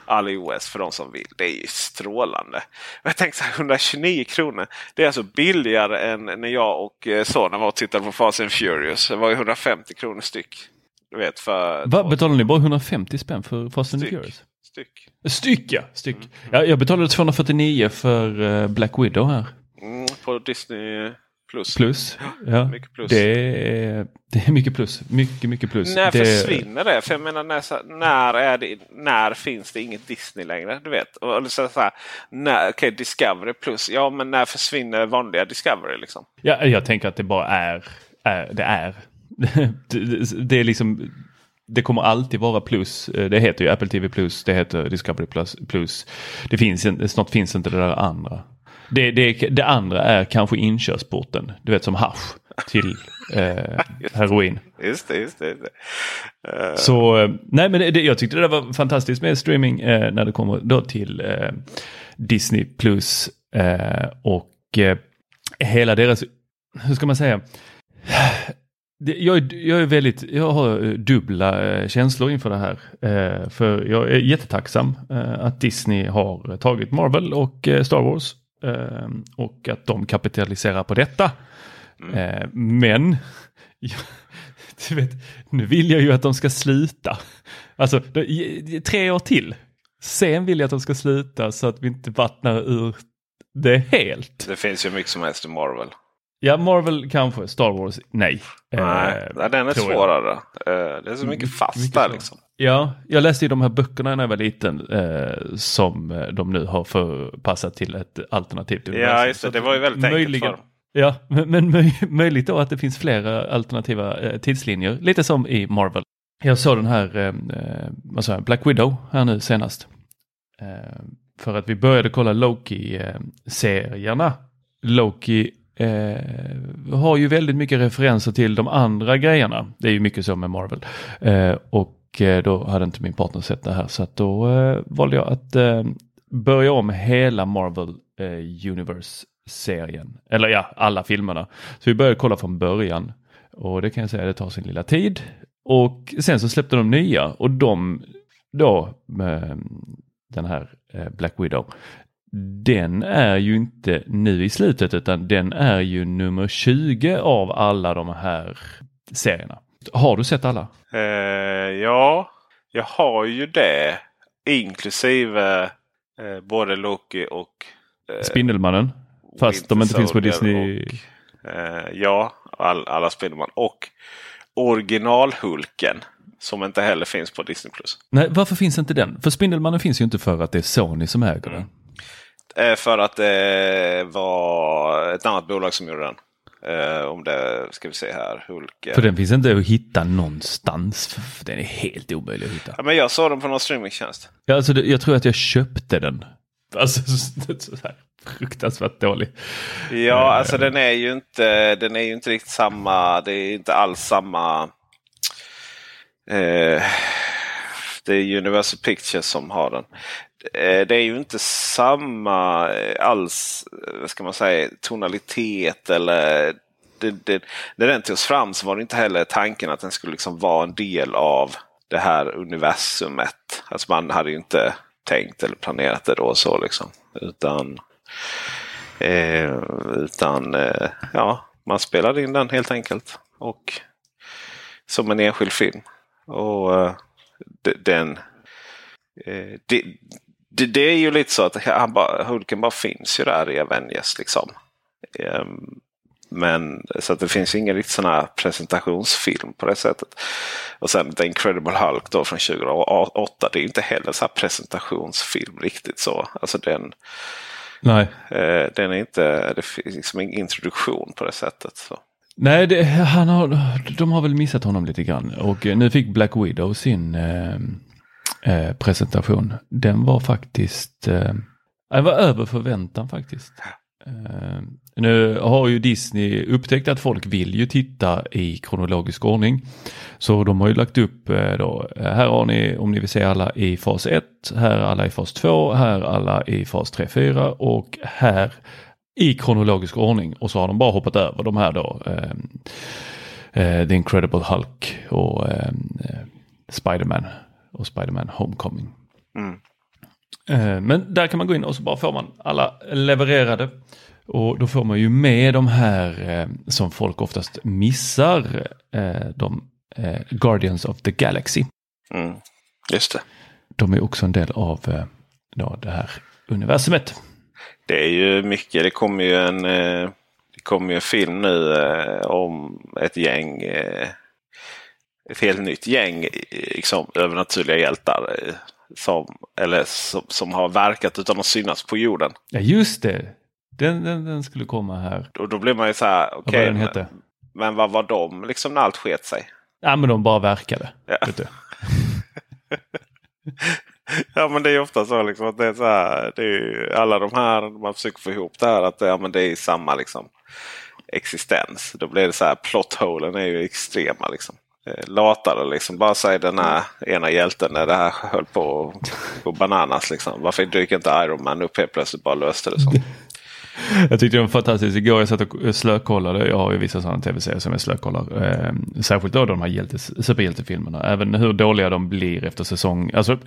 all OS för de som vill. Det är ju strålande. Jag tänkte så här, 129 kronor. Det är alltså billigare än när jag och eh, sonen var och tittade på Fast and Furious. Det var ju 150 kronor styck. Du vet, för Vad betalar ni bara 150 spänn för Fast and Furious? Styck. Styck ja, styck. Mm. Ja, jag betalade 249 för uh, Black Widow här. Mm, på Disney plus. Plus, ja. Mycket plus. Det, är, det är mycket plus. Mycket, mycket plus. När det... försvinner det? För jag menar, när, när, är det, när finns det inget Disney längre? Du vet. Och, så, så här, när, okay, Discovery plus. Ja, men när försvinner vanliga Discovery? Liksom? Ja, jag tänker att det bara är. är det är. [laughs] det, det är liksom det kommer alltid vara plus. Det heter ju Apple TV plus, det heter Discovery plus. plus. Det finns, snart finns inte det där andra. Det, det, det andra är kanske inkörsporten, du vet som hash till eh, [laughs] heroin. Just det, just det. Just det. Uh... Så eh, nej men det, jag tyckte det var fantastiskt med streaming eh, när det kommer då till eh, Disney plus eh, och hela deras, hur ska man säga, jag, jag, är väldigt, jag har dubbla känslor inför det här. för jag är jättetacksam att Disney har tagit Marvel och Star Wars och att de kapitaliserar på detta. Mm. men [laughs] du vet, nu vill jag ju att de ska sluta. Alltså tre år till. Sen vill jag att de ska sluta så att vi inte vattnar ur det helt. Det finns ju mycket som helst i Marvel. Ja, Marvel kanske. Star Wars, nej. Nej, eh, den är svårare. Eh, det är så mycket fast där liksom. Ja, jag läste ju de här böckerna när jag var liten eh, som eh, de nu har förpassat till ett alternativt universum. Ja, just det. Det var ju väldigt möjligen, enkelt för dem. Ja, men, men möjligt då att det finns flera alternativa eh, tidslinjer, lite som i Marvel. Jag såg den här eh, eh vad sa jag, Black Widow här nu senast. Eh, för att vi började kolla Loki-serierna. Loki eh, har ju väldigt mycket referenser till de andra grejerna. Det är ju mycket så med Marvel. Eh, och eh, då hade inte min partner sett det här så att då eh, valde jag att eh, börja om hela Marvel Universe serien. Eller ja, alla filmerna. Så vi började kolla från början. Och det kan jag säga, det tar sin lilla tid. Och sen så släppte de nya och de då med den här Black Widow. Den är ju inte nu i slutet utan den är ju nummer 20 av alla de här serierna. Har du sett alla? Uh, ja, jag har ju det. Inklusive uh, både Loki och uh, Spindelmannen. Fast de inte finns på Disney. Och, ja, all, alla Spindelman. Och originalhulken. Som inte heller finns på Disney+. Nej, varför finns inte den? För Spindelmannen finns ju inte för att det är Sony som äger den. Mm. för att det var ett annat bolag som gjorde den. Uh, om det ska vi se här. Hulk. För den finns inte att hitta någonstans. Den är helt omöjlig att hitta. Ja, men jag såg den på någon streamingtjänst. Ja, alltså, jag tror att jag köpte den. Alltså [laughs] så, fruktansvärt dålig. Ja, alltså den är ju inte, den är ju inte riktigt samma. Det är inte alls samma. Uh, det är Universal Pictures som har den. Eh, det är ju inte samma eh, alls, eh, vad ska man säga, tonalitet eller det, det, när den togs fram så var det inte heller tanken att den skulle liksom vara en del av det här universumet. Alltså man hade ju inte tänkt eller planerat det då så liksom. Utan Eh, utan eh, ja, man spelade in den helt enkelt. Och som en enskild film. Och eh, den eh, det, det, det, är ju lite så att han bara, Hulken bara finns ju där i Avengers. Liksom. Ehm, men så att det finns ingen riktigt sån här presentationsfilm på det sättet. Och sen The Incredible Hulk då från 2008. Det är inte heller så här presentationsfilm riktigt så. Alltså den, Nej. Eh, den är inte, det finns liksom ingen introduktion på det sättet. Så. Nej, det, han har, de har väl missat honom lite grann. Och eh, nu fick Black Widow sin eh, eh, presentation. Den var faktiskt, eh, den var över förväntan faktiskt. Eh, nu har ju Disney upptäckt att folk vill ju titta i kronologisk ordning. Så de har ju lagt upp eh, då, här har ni om ni vill se alla i fas 1, här alla i fas 2, här alla i fas 3, 4 och här i kronologisk ordning. Och så har de bara hoppat över de här då. Eh, eh, The Incredible Hulk och eh, eh Spiderman och Spiderman Homecoming. Mm. Eh, men där kan man gå in och så bara får man alla levererade. Och då får man ju med de här eh, som folk oftast missar, eh, de eh, Guardians of the Galaxy. Mm, just det. De är också en del av eh, då, det här universumet. Det är ju mycket, det kommer ju en, det kommer ju en film nu om ett gäng ett helt nytt gäng liksom, övernaturliga hjältar. Som, eller som, som har verkat utan att synas på jorden. Ja just det. Den, den, den skulle komma här. Och då blir man ju så här. Okay, men, men vad var de liksom när allt sket sig? Ja men de bara verkade. Ja. [laughs] Ja men det är ofta så liksom att det är så här. Det är alla de här man försöker få ihop det här att det, ja, men det är samma liksom existens. Då blir det så här plotholen är ju extrema liksom. Eh, Latare liksom. Bara säg den här ena hjälten när det här höll på att gå bananas. Liksom. Varför dyker inte Iron Man upp helt plötsligt bara löste det så? [laughs] Jag tyckte det var fantastiskt. Igår jag satt och slökollade. Jag har ju vissa sådana tv-serier som jag slökollar. Eh, särskilt då de här superhjältefilmerna. Även hur dåliga de blir efter säsong. Alltså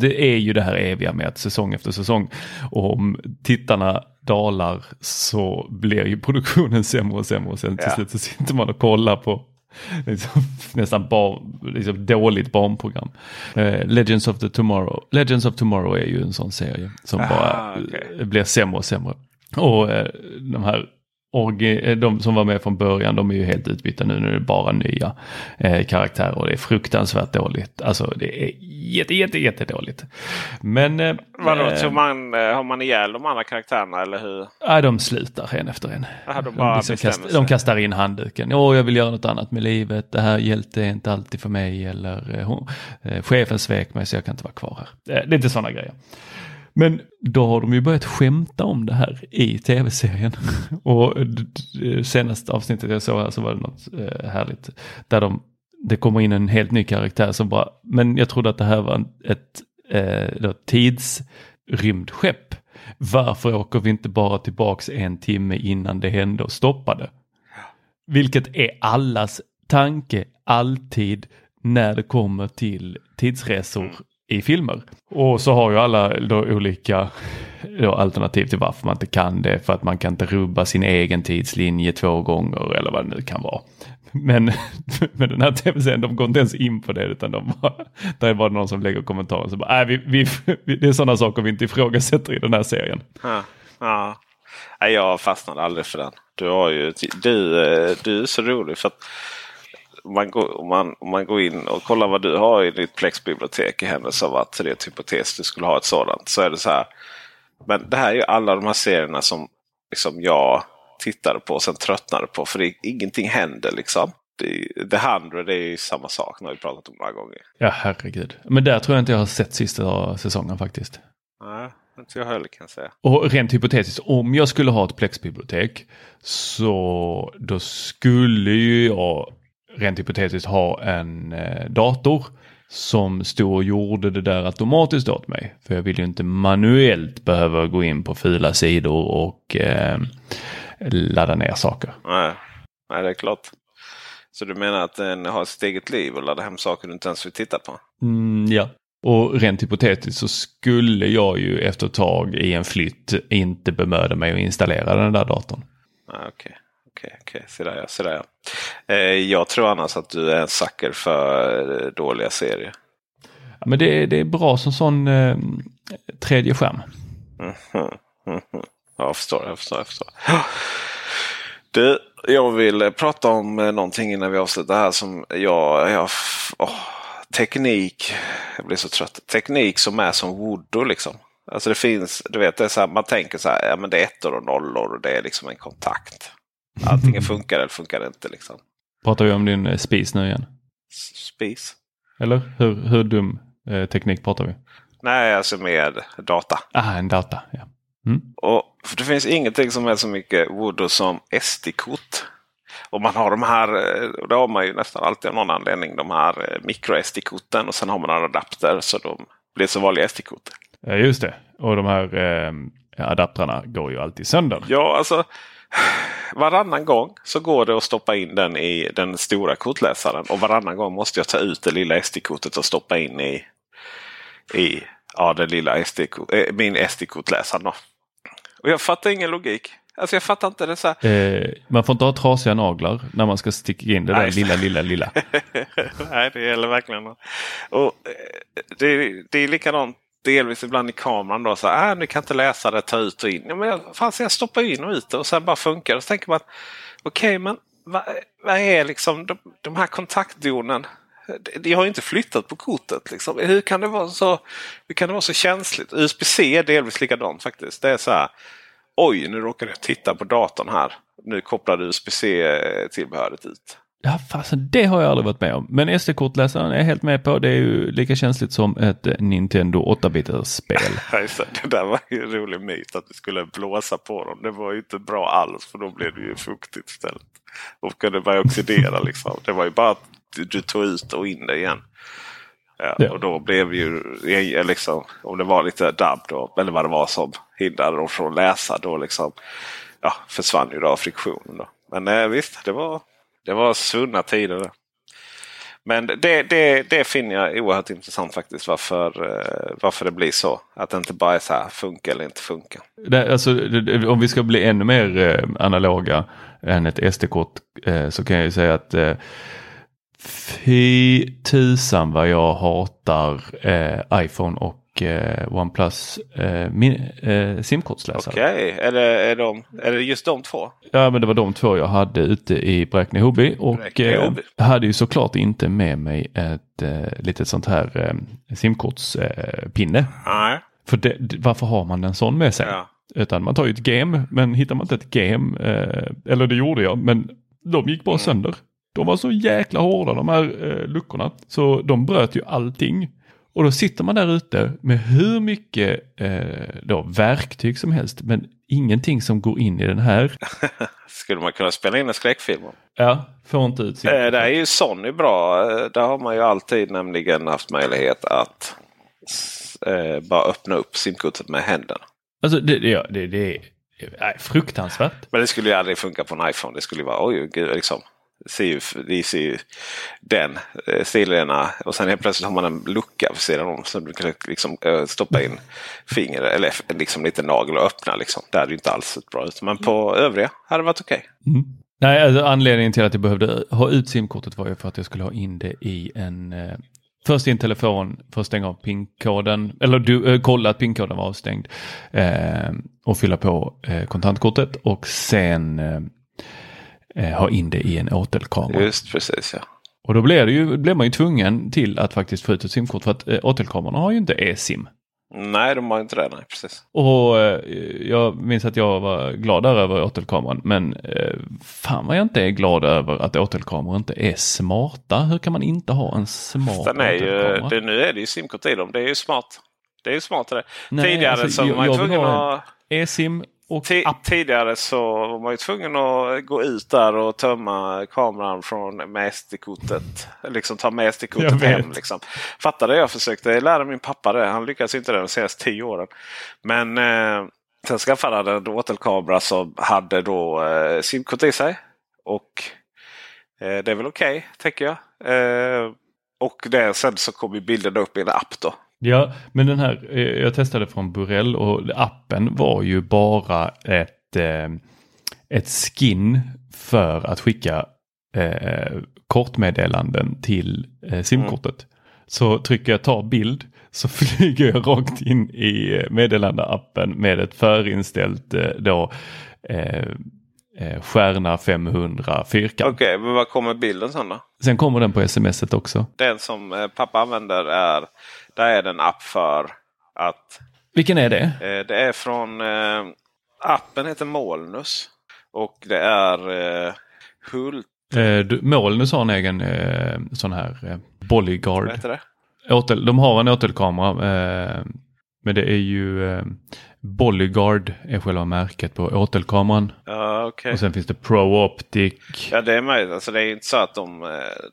det är ju det här eviga med att säsong efter säsong. Och om tittarna dalar så blir ju produktionen [laughs] sämre och sämre. Och sen till Ja. slut så sitter man och kollar på liksom, [laughs] nästan bar, liksom dåligt barnprogram. Eh, Legends of the Tomorrow. Legends of Tomorrow är ju en sån serie som Ah, bara eh, blir sämre och sämre. Och eh, de här orgi- eh, de som var med från början, de är ju helt utbytta nu. Nu är det bara nya eh, karaktärer och det är fruktansvärt dåligt. Alltså det är jätte, jätte, jättedåligt. Men... Eh, Vadå, eh, så man, eh, har man ihjäl de andra karaktärerna eller hur? Ja, de slutar en efter en. Jaha, de de, bara liksom bestämmer kast, sig. de kastar in handduken. Åh, jag vill göra något annat med livet. Det här hjälte är inte alltid för mig. Eller eh, hon, eh, chefen svek mig så jag kan inte vara kvar här. Eh, det är inte sådana grejer. Men då har de ju börjat skämta om det här i tv-serien. [laughs] Och senaste avsnittet jag såg här så var det något eh, härligt. Där de, det kommer in en helt ny karaktär som bara, men jag trodde att det här var ett eh, tidsrymdskepp. Varför åker vi inte bara tillbaks en timme innan det hände och stoppade? Vilket är allas tanke alltid när det kommer till tidsresor i filmer. Och så har ju alla då olika då alternativ till varför man inte kan det. För att man kan inte rubba sin egen tidslinje två gånger eller vad det nu kan vara. Men [laughs] med den här tv-serien, de går inte ens in på det utan de bara, där är bara någon som lägger kommentarer så bara, vi, vi, vi, det är sådana saker vi inte ifrågasätter i den här serien. Ja. ja. Jag fastnade aldrig för den. Du, har ju, du, du är så rolig för att om man, går, om, man, om man går in och kollar vad du har i ditt Plex-bibliotek i händelse av att det är ett hypotes du skulle ha ett sådant. Så är det så här. Men det här är ju alla de här serierna som liksom jag tittade på och sen tröttnade på. För det, ingenting händer liksom. Det, The Hundred är ju samma sak. Har vi pratat om några gånger. Ja, herregud. Men där tror jag inte jag har sett sista säsongen faktiskt. Nej, inte jag heller kan jag säga. Och rent hypotetiskt, om jag skulle ha ett Plex-bibliotek så då skulle ju jag rent hypotetiskt ha en eh, dator som stod och gjorde det där automatiskt åt mig. För jag vill ju inte manuellt behöva gå in på fula sidor och eh, ladda ner saker. Nej. Nej, det är klart. Så du menar att den har sitt eget liv och laddar hem saker du inte ens vill titta på? Mm, ja. Och rent hypotetiskt så skulle jag ju efter ett tag i en flytt inte bemöda mig att installera den där datorn. Ah, Okej, okej, okej. Se där ja. Se där, ja. Eh, jag tror annars att du är en sucker för eh, dåliga serier. Ja, men det, det är bra som sån eh, tredje skärm. Mhm. [laughs] Ja, jag förstår. Jag förstår, jag förstår. [gasps] Du, jag vill eh, prata om någonting innan vi avslutar här som jag... jag åh, teknik. Jag blir så trött. Teknik som är som voodoo liksom. Alltså det finns, du vet, det är så här, man tänker så här, ja men det är ettor och nollor och det är liksom en kontakt. Antingen [laughs] funkar det eller funkar det inte liksom. Pratar vi om din eh, spis nu igen? Spis? Eller hur, hur dum eh, teknik pratar vi? Nej, alltså med data. Ah, en data. Ja. Mm. Och för Det finns ingenting som är så mycket voodoo som SD-kort. Och man har de här, eh, och det har man ju nästan alltid av någon anledning, de här eh, micro-SD-korten och sen har man en adapter så de blir så vanliga SD-kort. Ja, just det. Och de här eh, adaptrarna går ju alltid sönder. Ja, alltså varannan gång så går det att stoppa in den i den stora kortläsaren och varannan gång måste jag ta ut det lilla SD-kortet och stoppa in i, i ja, den lilla SD äh, min SD-kortläsare. Och jag fattar ingen logik. Alltså jag fattar inte det så. Eh, man får inte ha trasiga naglar när man ska sticka in det där Nej. [laughs] lilla, lilla, lilla. Nej, det gäller verkligen. Och eh, det, det är likadant delvis ibland i kameran. Då, så här, äh, ni kan inte läsa det, ta ut och in. Ja, men jag, fan, så jag stoppar in och ut det och sen bara funkar det. Så tänker man att okej, men vad, vad är liksom de, de här kontaktdonen? Det De har ju inte flyttat på kortet. Liksom. Hur, kan det vara så, hur kan det vara så känsligt? USB-C är delvis likadant faktiskt. Det är så här. Oj, nu råkade jag titta på datorn här. Nu kopplade USB-C-tillbehöret eh, ut. Ja, fasen, det har jag aldrig varit med om. Men SD-kortläsaren är jag helt med på. Det är ju lika känsligt som ett eh, Nintendo 8-bitars spel. [laughs] det där var ju en rolig myt att du skulle blåsa på dem. Det var ju inte bra alls för då blev det ju fuktigt istället. Och kunde börja oxidera [laughs] liksom. Det var ju bara att du tog ut och in det igen. Ja, ja. Och då blev ju liksom, om det var lite dabb då, eller vad det var som hindrade dem från att läsa, då liksom ja, försvann ju då friktionen. Då. Men eh, visst, det var, det var svunna tider. Men det, det, det finner jag oerhört intressant faktiskt. Varför, eh, varför det blir så. Att det inte bara är så här funka eller inte funka. Det, alltså, om vi ska bli ännu mer eh, analoga än ett SD-kort eh, så kan jag ju säga att Fy tusan vad jag hatar iPhone och OnePlus eh, eh, simkortsläsare. Okej, okay. är, det, är, de, är det just de två? Ja, men det var de två jag hade ute i Bräkne-Hoby och eh, hade ju såklart inte med mig ett eh, litet sånt här eh, simkortspinne. Nej. För det, varför har man en sån med sig? Ja. Utan man tar ju ett game, men hittar man inte ett game, eh, eller det gjorde jag, men de gick bara mm. sönder. De var så jäkla hårda de här eh, luckorna. Så de bröt ju allting. Och då sitter man där ute med hur mycket eh, då, verktyg som helst. Men ingenting som går in i den här. [laughs] Skulle man kunna spela in en skräckfilm? Ja, får inte ut eh, Där är ju Sony bra. Eh, där har man ju alltid nämligen haft möjlighet att eh, bara öppna upp simkortet med händerna. Alltså det, ja, det, det är fruktansvärt. Men det skulle ju aldrig funka på en iPhone. Det skulle ju vara oj, gud, liksom ser ju, de ser ju den eh, stilrena och sen helt plötsligt har man en lucka vid sidan om så du kan liksom, eh, stoppa in fingret eller liksom lite nagel och öppna. Liksom. Det hade ju inte alls sett bra ut. Men på övriga hade det varit okej. Okay. Mm. Nej, alltså, anledningen till att jag behövde ha ut simkortet var ju för att jag skulle ha in det i en eh, Först i en telefon för att stänga av pinkoden eller du, eh, kolla att pinkoden var avstängd eh, och fylla på eh, kontantkortet och sen eh, eh, ha in det i en åtelkamera. Just precis ja. Och då blir, det ju, blir man ju tvungen till att faktiskt få ut ett simkort för att eh, åtelkamerorna har ju inte e-sim. Nej, de har inte det. Nej, precis. Och eh, jag minns att jag var glad över åtelkameran. Men eh, fan vad jag inte är glad över att åtelkameror inte är smarta. Hur kan man inte ha en smart Den är ju, det, Nu är det ju simkort i dem. Det är ju smart. Det är ju smart det. Nej, Tidigare alltså, så var man tvungen att... E-sim och Tidigare så var man ju tvungen att gå ut där och tömma kameran från mästerkortet. Liksom ta mästerkortet hem. Liksom. Fattade jag försökte lära min pappa det. Han lyckades inte det de senaste tio åren. Men eh, sen skaffade han en åtelkamera som hade då eh, simkort i sig. Och eh, det är väl okej, okay, tänker jag. Eh, och det, sen så kom ju bilderna upp i en app då. Ja, men den här, eh, jag testade från Burell och appen var ju bara ett, eh, ett skin för att skicka eh, kortmeddelanden till simkortet. Mm. Så trycker jag ta bild så [laughs] flyger jag rakt in i meddelandeappen med ett förinställt då eh, stjärna 500 fyrkant. Okej, okay, men vad kommer bilden sen då? Sen kommer den på smset också. Den som pappa använder är där är det en app för att... Vilken är det? Eh, det är från... Eh, appen heter Molnus. Och det är eh, Hult. Eh, Molnus har en egen eh, sån här eh, Bodyguard. Vad heter det? Åtel, de har en åtelkamera. Eh, men det är ju eh, Bodyguard är själva märket på åtelkameran. Ja, okay. Och sen finns det Pro Optic. Ja det är möjligt. Alltså, det är inte så att de,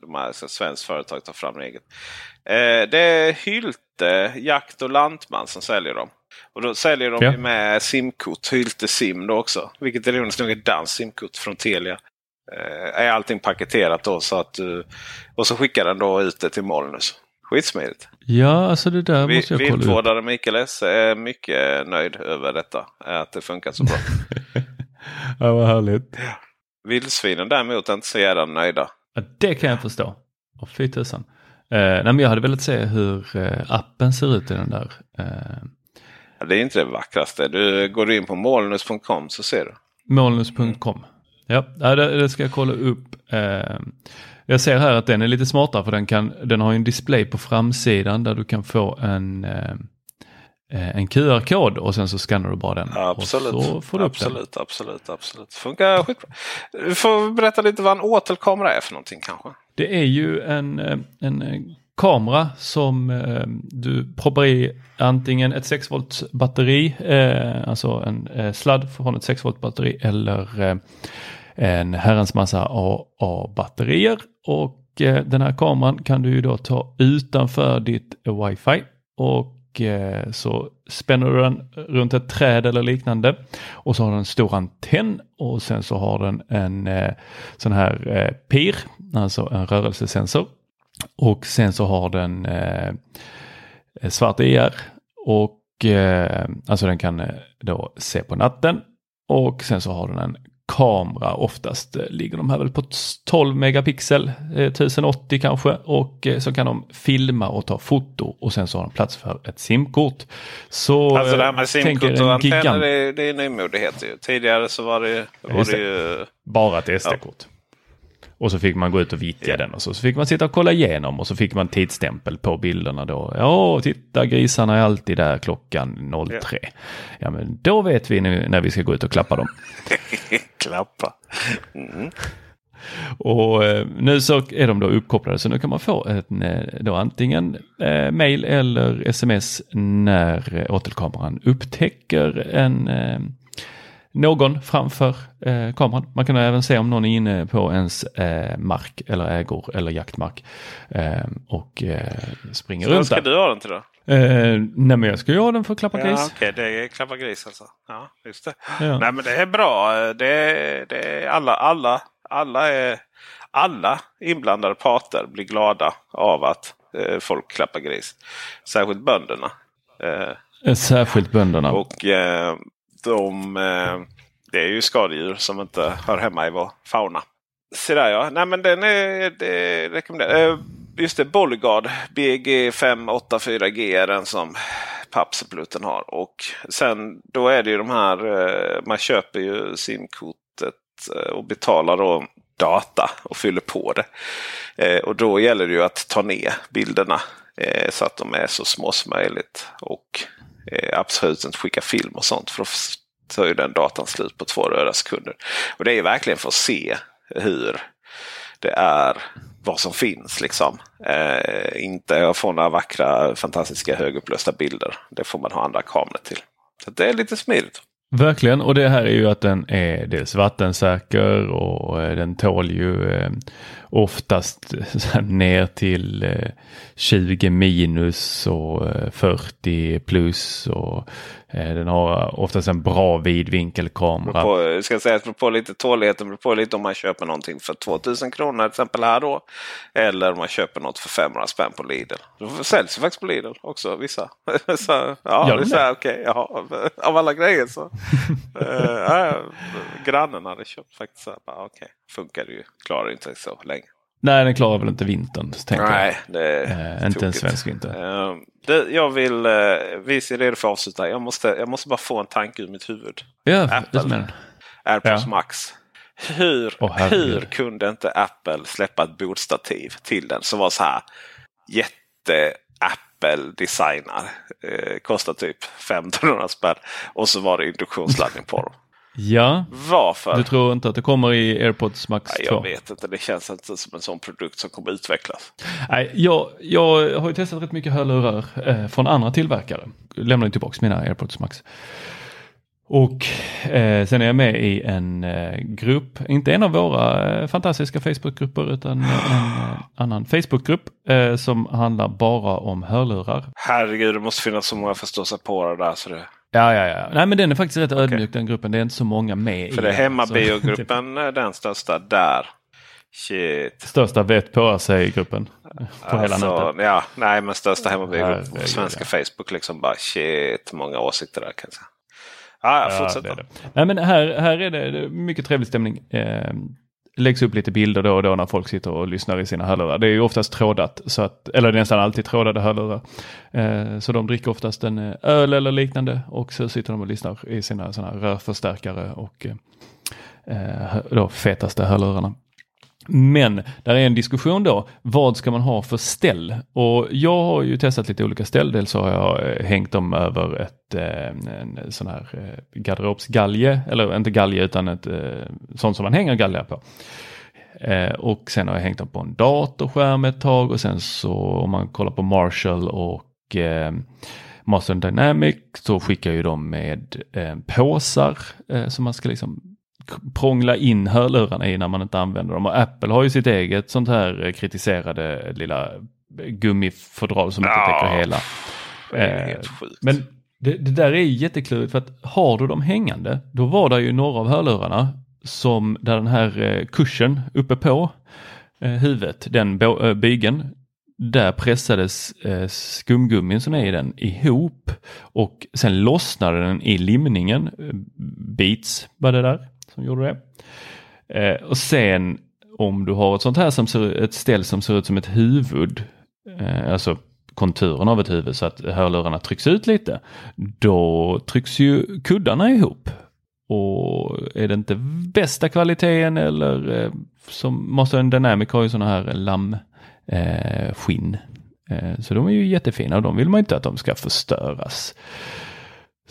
de här så svenskt företag tar fram eget. Eh, det är Hylte Jakt och Lantman som säljer dem. Och då säljer de ja. med simkort, Hylte Sim då också. Vilket är nog ett danskt simkort från Telia. Eh, är allting paketerat då så att du... Och så skickar den då ut det till Molnus. Skitsmidigt. Ja, alltså det där Vi, måste jag kolla Viltvårdare Mikael S är mycket nöjd över detta. Att det funkar så bra. [laughs] ja, vad härligt. Vildsvinen däremot är inte så jävla nöjda. Ja, det kan jag förstå. Och fy tusan. Eh, nej, men jag hade velat se hur eh, appen ser ut i den där. Eh. Ja, det är inte det vackraste. Du går in på molnus.com så ser du. Molnus.com. Ja, det, det, ska jag kolla upp. Jag ser här att den är lite smartare för den, kan, den har en display på framsidan där du kan få en, eh, eh, en QR-kod och sen så skannar du bara den. Absolut, och så får du absolut, den. absolut, absolut. Funkar skitbra. Du får berätta lite vad en åtelkamera är för någonting kanske. Det är ju en, eh, en kamera som du proppar i antingen ett 6 volts batteri, alltså en sladd från ett 6 volt batteri eller en herrans massa AA-batterier. Och eh, den här kameran kan du ju då ta utanför ditt wifi. Och eh, så spänner du den runt ett träd eller liknande. Och så har den en stor antenn. Och sen så har den en eh, sån här PIR, alltså en rörelsesensor. Och sen så har den eh, svart IR och eh, alltså den kan då se på natten. Och sen så har den en kamera, oftast eh, ligger de här väl på 12 megapixel, 1080 eh, kanske och så kan de filma och ta foto och sen så har de plats för ett simkort. Så alltså det här med simkort och antenner det är, det är nymodighet. Tidigare så var det, var det ju... Bara ett SD-kort. Ja. Och så fick man gå ut och vittja den och så, så fick man sitta och kolla igenom och så fick man tidsstämpel på bilderna då. Ja, titta grisarna är alltid där klockan 03. Yeah. Ja, men då vet vi nu när vi ska gå ut och klappa dem. [laughs] klappa. Mm. Och eh, nu så är de då uppkopplade så nu kan man få en, eh, då antingen eh, mail eller sms när eh, åtelkameran upptäcker en någon framför eh, kameran. Man kan även se om någon är inne på ens eh, mark eller ägor eller jaktmark eh, och eh, springer Så runt ska där. du ha den till då? Eh, nej men jag ska ju ha den för att klappa ja, gris. Okej, okay, det är klappa gris alltså. Ja, just det. Ja. Nej men det är bra. Det det är alla, alla, alla, är, alla inblandade parter blir glada av att eh, folk klappar gris. Särskilt bönderna. Särskilt bönderna. Och eh, de, eh, det är ju skadedjur som inte hör hemma i vår fauna. Se där ja. Nej men den är det rekommenderar. Eh, just det, Bolgard BG584G är den som pappsepluten har. Och sen då är det ju de här, eh, man köper ju simkortet och betalar då data och fyller på det. Och då gäller det ju att ta ner bilderna så att de är så små som möjligt. Och Eh, absolut inte skicka film och sånt. För då tar ju den datan slut på två röda sekunder. Och det är verkligen för att se hur det är vad som finns. liksom. Eh, inte att få några vackra fantastiska högupplösta bilder. Det får man ha andra kameror till. Så det är lite smidigt. Verkligen och det här är ju att den är dels vattensäker och eh, den tål ju eh, oftast [laughs] ner till eh, 20 minus och 40 plus och den har oftast en bra vidvinkelkamera. På, ska säga att på lite tåligheten beror på lite om man köper någonting för 2000 kronor till exempel här då. Eller om man köper något för 500 spänn på Lidl. Det säljs faktiskt på Lidl också vissa. [laughs] så, ja, det är okej, okay, [laughs] av alla grejer så. [laughs] äh, grannen hade köpt faktiskt. Okej, okay, funkar det ju. Klarar inte så länge. Nej, den klarar väl inte vintern. Nej, det är äh, Inte en svensk vinter. Uh, det, jag vill, uh, vi är redo för att avsluta. Jag måste, jag måste bara få en tanke ur mitt huvud. Ja, Apple, AirPods ja. Max. Hur, oh, hur kunde inte Apple släppa ett bordstativ till den som var så här jätte Apple designar. Eh, kostar typ 1500 spänn. Och så var det induktionsladdning på dem. Ja, Varför? du tror inte att det kommer i AirPods Max 2? jag vet inte, det känns inte som en sån produkt som kommer utvecklas. Nej, jag, jag har ju testat rätt mycket hörlurar eh, från andra tillverkare. Lämnade tillbaka mina AirPods Max. Och eh, sen är jag med i en eh, grupp, inte en av våra eh, fantastiska Facebookgrupper utan en eh, annan Facebookgrupp eh, som handlar bara om hörlurar. Herregud, det måste finnas så många förståsigpåare där så det Ja, ja, ja. Nej, men den är faktiskt rätt okay. ödmjuk den gruppen. Det är inte så många med För i det är hemmabiogruppen [laughs] den största där. Shit. Största vet på sig gruppen. På alltså, hela nätet. Ja, nej men största hemmabiogruppen på svenska ja. Facebook liksom bara shit. Många åsikter där kan jag säga. Ah, ja, fortsätt det det. Nej men här, här är det mycket trevlig stämning. Eh, läggs upp lite bilder då och då när folk sitter och lyssnar i sina hörlurar. Det är ju oftast trådat, så att, eller nästan alltid trådade hörlurar. Eh, så de dricker oftast en eh, öl eller liknande och så sitter de och lyssnar i sina såna rörförstärkare och eh, eh då fetaste hörlurarna. Men där är en diskussion då, vad ska man ha för ställ? Och jag har ju testat lite olika ställ. Dels har jag eh, hängt dem över ett eh, en sån här eh, garderobsgalge, eller inte galge utan ett sånt som man hänger galgar på. Och sen har jag hängt dem på en datorskärm ett tag och sen så om man kollar på Marshall och Master Dynamic så skickar ju de med påsar som man ska liksom prångla in hörlurarna i när man inte använder dem. Och Apple har ju sitt eget sånt här eh, kritiserade lilla gummifodral som inte ja, täcker hela. Eh, men det, det, där är jätteklurigt för att har du dem hängande, då var det ju några av hörlurarna som där den här eh, kursen uppe på huvudet, den bygeln, där pressades skumgummin som är i den ihop och sen lossnade den i limningen. Beats var det där som gjorde det. Eh, och sen om du har ett sånt här som ser, ett ställ som ser ut som ett huvud, eh, alltså konturen av ett huvud så att hörlurarna trycks ut lite, då trycks ju kuddarna ihop. Och är det inte bästa kvaliteten eller eh, som måste en Dynamic har ju sådana här lammskinn. Eh, eh, så de är ju jättefina och de vill man inte att de ska förstöras.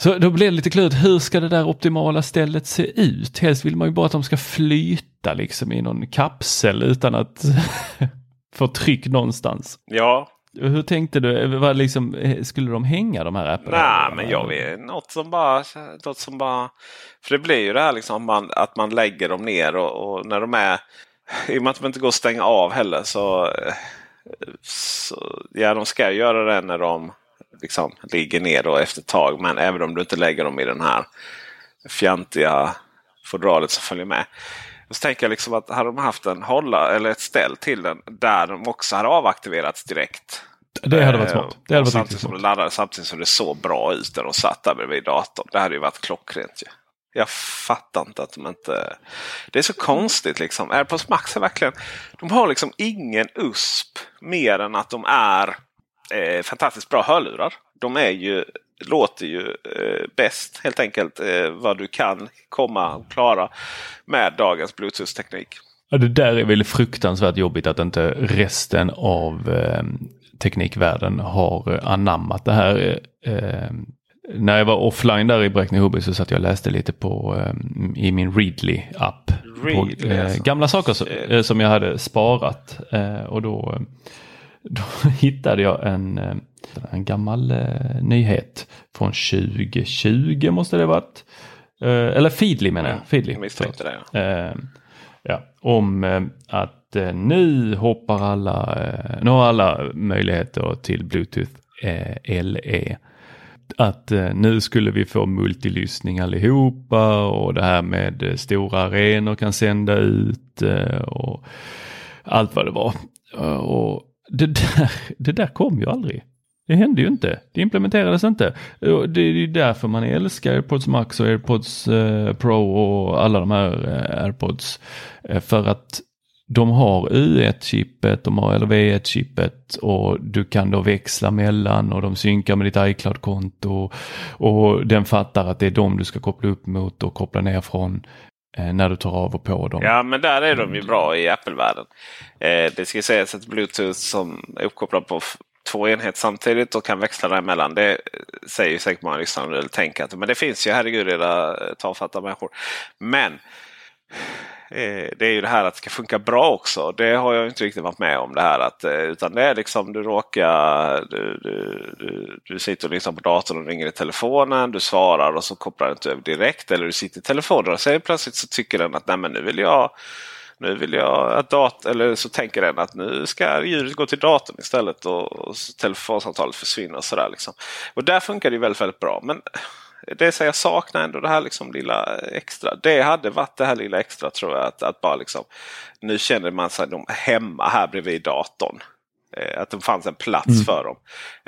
Så då blir det lite klurigt, hur ska det där optimala stället se ut? Helst vill man ju bara att de ska flyta liksom i någon kapsel utan att [laughs] få tryck någonstans. Ja. Hur tänkte du? Var liksom, skulle de hänga de här apparna? Nej, men jag vet något som bara... Något som bara för det blir ju det här liksom man, att man lägger dem ner och, och, när de är... I och med att de inte går att stänga av heller så... så ja, de ska göra det när de liksom ligger ner då efter ett tag. Men även om du inte lägger dem i den här fjantiga fodralet som följer med. Så tänker jag liksom att hade de haft en hålla eller ett ställ till den där de också hade avaktiverats direkt. Det hade varit smart. Det hade varit samtidigt som det laddade samtidigt som det såg bra ut när de satt där bredvid datorn. Det hade ju varit klockrent. Ju. Jag fattar inte att de inte... Det är så konstigt liksom. AirPods Max är verkligen... De har liksom ingen USP mer än att de är eh, fantastiskt bra hörlurar. De är ju, låter ju eh, bäst helt enkelt eh, vad du kan komma och klara med dagens Bluetooth-teknik. Ja, det där är väl fruktansvärt jobbigt att inte resten av eh, teknikvärlden har anammat det här. Eh, när jag var offline där i Bräkne-Hoby så satt jag och läste lite på eh, i min Readly-app. Readly, eh, alltså. Gamla saker som, eh, som jag hade sparat och då [laughs] då hittade jag en, eh, en gammal eh, nyhet från 2020 måste det varit. Eh, eller Feedly menar jag. Mm, Feedly, misstänkte det. Ja. Eh, ja, om eh, att eh, nu hoppar alla, nu har alla möjligheter till Bluetooth LE att nu skulle vi få multilyssning allihopa och det här med stora arenor kan sända ut och allt vad det var. Och det där, det där kom ju aldrig. Det hände ju inte. Det implementerades inte. Det är ju därför man älskar AirPods Max och AirPods eh, Pro och alla de här eh, AirPods. Eh, för att de har U1-chippet, de har LV1-chippet och du kan då växla mellan och de synkar med ditt iCloud-konto. Och den fattar att det är dem du ska koppla upp mot och koppla ner från när du tar av och på dem. Ja, men där är de ju bra i Apple-världen. Eh, det ska sägas att Bluetooth som är uppkopplad på två enheter samtidigt och kan växla däremellan. Det säger säkert många lyssnare eller tänker att men det finns ju herregud era tafatta människor. Men Eh, Eh, det är ju det här att det ska funka bra också. Det har jag inte riktigt varit med om. det här att, eh, Utan det är liksom du råkar... Du, du, du, du sitter och lyssnar på datorn och ringer i telefonen. Du svarar och så kopplar den inte över direkt. Eller du sitter i telefonen och så plötsligt så tycker den att Nej, men nu vill jag nu vill jag att dat eller så tänker den att nu ska ljudet gå till datorn istället och, och telefonsamtalet försvinner. Och, sådär liksom. och där funkar det väldigt, väldigt bra. Men det är jag saknar ändå det här liksom lilla extra. Det hade varit det här lilla extra tror jag. Att, att bara liksom, nu känner man sig de hemma här bredvid datorn. Eh, att det fanns en plats mm. för dem.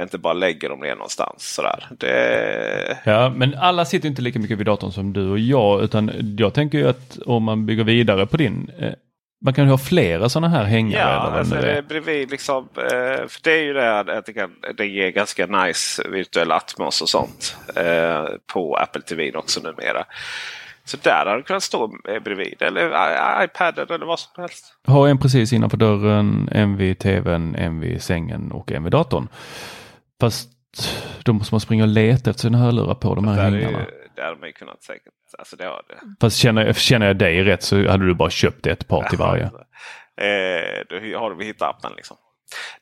Inte bara lägger dem ner någonstans. Sådär. Det... Ja, men alla sitter inte lika mycket vid datorn som du och jag. Utan jag tänker ju att om man bygger vidare på din eh, man kan ju ha flera sådana här hängare. Ja, alltså det är bredvid liksom. Eh, för det är ju det att det, kan, det ger ganska nice virtuell atmos och sånt. Eh, på Apple TV också numera. Så där hade det kunnat stå bredvid. Eller i- iPaden eller vad som helst. Ha en precis innanför dörren, en vid tvn, en vid sängen och en vid datorn. Fast då måste man springa och leta efter sina hörlurar på de här är, där hade man ju kunnat säkert. Alltså det har det. Fast känner, känner jag dig rätt så hade du bara köpt ett par till varje. [laughs] Eh, då har vi hittat appen liksom.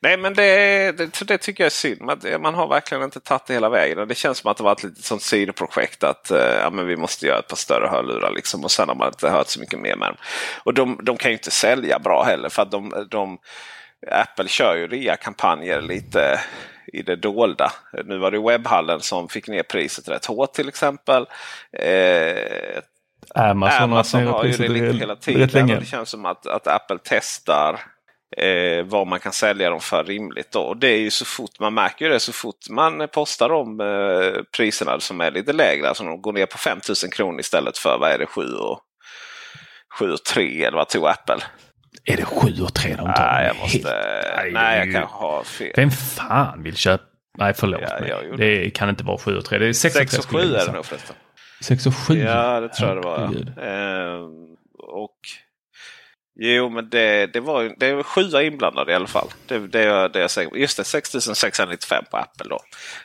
Nej men det, det, det tycker jag är synd. Man, man har verkligen inte tagit det hela vägen. Det känns som att det var ett sånt sidoprojekt att eh, ja, men vi måste göra ett par större hörlurar. Liksom, och sen har man inte hört så mycket mer med dem. Och de, de kan ju inte sälja bra heller. För att de, de, Apple kör ju rea-kampanjer lite i det dolda. Nu var det webbhallen som fick ner priset rätt hårt till exempel. Eh, Amazon, Amazon har ju det lite hela tiden. det känns som att, att Apple testar eh, vad man kan sälja dem för rimligt. Då. Och det är ju så fort man märker det så fort man postar de eh, priserna som är lite lägre. Alltså de går ner på 5000 kronor istället för vad är det 7 och, 7 och 3 eller vad tog Apple? Är det 7 och 3 de tar? Nej, jag Helt- måste... Nej, Nej, jag kan ha fel. Vem fan vill köpa? Nej, förlåt Ja, mig. Det kan inte vara 7 och 3. Det är 6 och 3. 6 och 7 skulle jag är det nog förresten. 6 och 7? Ja, det tror jag det var. Herregud. Ehm, och Jo, men det, det var det är sjua inblandade i alla fall. Det, det, det jag säker på. Just det, 6695 på Apple då.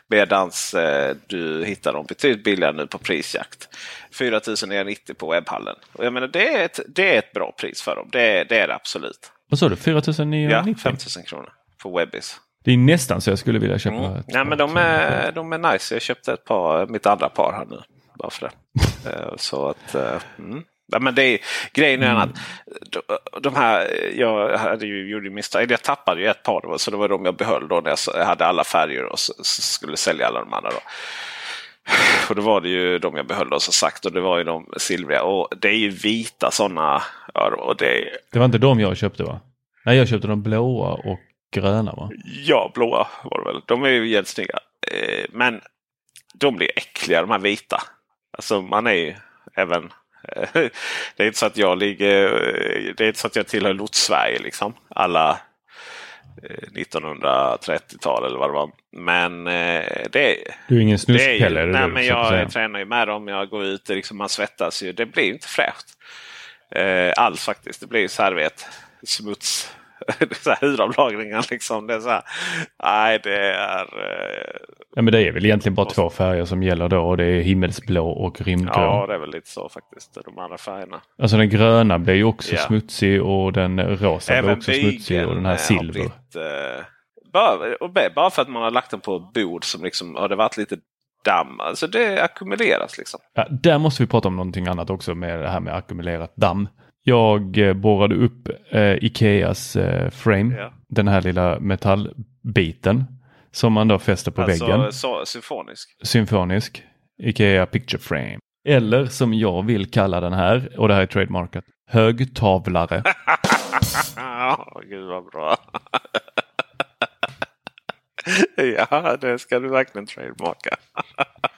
Medans eh, du hittar dem betydligt billigare nu på prisjakt. 4990 på webbhallen. Och jag menar, det är ett, det är ett bra pris för dem. Det, det är det absolut. Vad sa du? Ja, 4990? 5000 kronor på Webbis. Det är nästan så jag skulle vilja köpa Mm. Nej, men de är, de är nice. Jag köpte ett par, mitt andra par här nu. Bara för det. [laughs] Eh, så att... eh, Mm. Ja, men det är, grejen är att de, här, jag hade ju, gjorde misstag. Jag tappade ju ett par, då, så det var de jag behöll då när jag hade alla färger och s- s- skulle sälja alla de andra. Då. Och då var det ju de jag behöll då, som sagt och det var ju de silvriga. Och det är ju vita sådana. Ja, och det Det var inte de jag köpte va? Nej, jag köpte de blåa och gröna va? Ja, blåa var det väl. De är ju jävligt snygga. Eh, men de blir äckliga de här vita. Alltså man är ju även... eh, det är inte så att jag ligger... eh, Det är inte så att jag tillhör Lots-Sverige liksom. Alla eh, 1930-tal eller vad det var. Men eh, det är... Du är ingen ju, det nej, du men jag tränar ju med dem. Jag går ut, liksom, man svettas ju. Det blir inte fräscht. Eh, alls faktiskt. Det blir ju så här, vet, smuts. [laughs] så här hudavlagringar liksom. Det är så här, nej, det är... Eh, Ja, men det är väl egentligen bara två färger som gäller då och det är himmelsblå och rymdgrå. ja, det är väl lite så faktiskt. De andra färgerna. Alltså den gröna blir ju också Ja. smutsig och den rosa blir också smutsig och den här eh, silver. blivit, eh, bara, och bara för att man har lagt den på bord som liksom har det varit lite damm. Alltså det ackumuleras liksom. Ja, där måste vi prata om någonting annat också med det här med ackumulerat damm. Jag eh, borrade upp eh, Ikeas eh, frame, Ja. den här lilla metallbiten som man då fäster på alltså väggen. så, symfonisk. Symfonisk. Ikea Picture Frame. Eller som jag vill kalla den här, och det här är trademarkat, högtavlare. [laughs] Gud vad bra. [laughs] ja, det ska du verkligen trademarka. [laughs]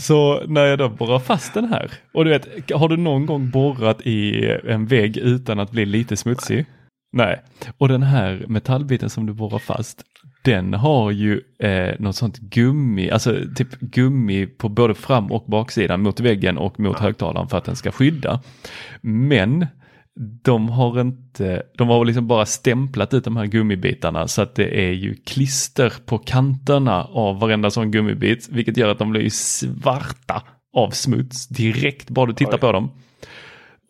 Så när jag då borrar fast den här. Och du vet, har du någon gång borrat i en vägg utan att bli lite smutsig? Nej. Och den här metallbiten som du borrar fast, den har ju eh, något sånt gummi, alltså typ gummi på både fram och baksidan mot väggen och mot högtalaren för att den ska skydda. Men de har inte, de har liksom bara stämplat ut de här gummibitarna så att det är ju klister på kanterna av varenda sån gummibit, vilket gör att de blir svarta av smuts direkt bara du tittar Oj. på dem.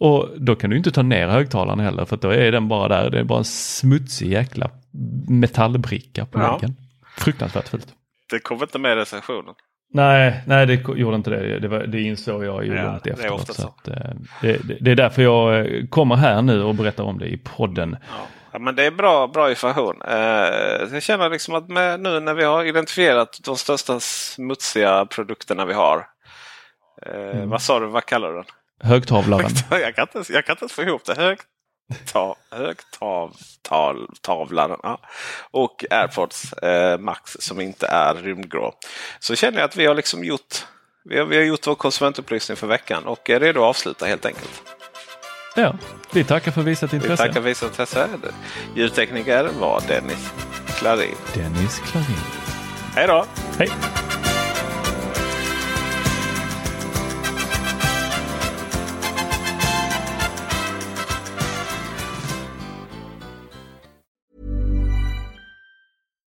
Och då kan du inte ta ner högtalaren heller för då är den bara där. Det är bara en smutsig jäkla metallbricka på Ja. väggen. Fruktansvärt fult. Det kommer inte med i recensionen. Nej, nej det gjorde inte det. Det, var, det insåg jag ju Ja, långt det är efteråt. Så så. att, eh, det, det, är därför jag eh, kommer här nu och berättar om det i podden. Ja, men det är bra, bra information. Eh, jag känner liksom att med, nu när vi har identifierat de största smutsiga produkterna vi har. Eh, Mm. Vad sa du, vad kallar du den? Högtavlaren. [laughs] jag, kan inte, jag kan inte få ihop det. Högtav, högtavlaren. Ja. Och AirPods eh, Max som inte är rymdgrå. Så känner jag att vi har liksom gjort vi har, vi har gjort vår konsumentupplysning för veckan och är redo att avsluta helt enkelt. Ja, vi tackar för visat Vi intresse. tackar för visat intresse. Ljudtekniker var Dennis Klarin. Dennis Klarin. Hej då! Hej!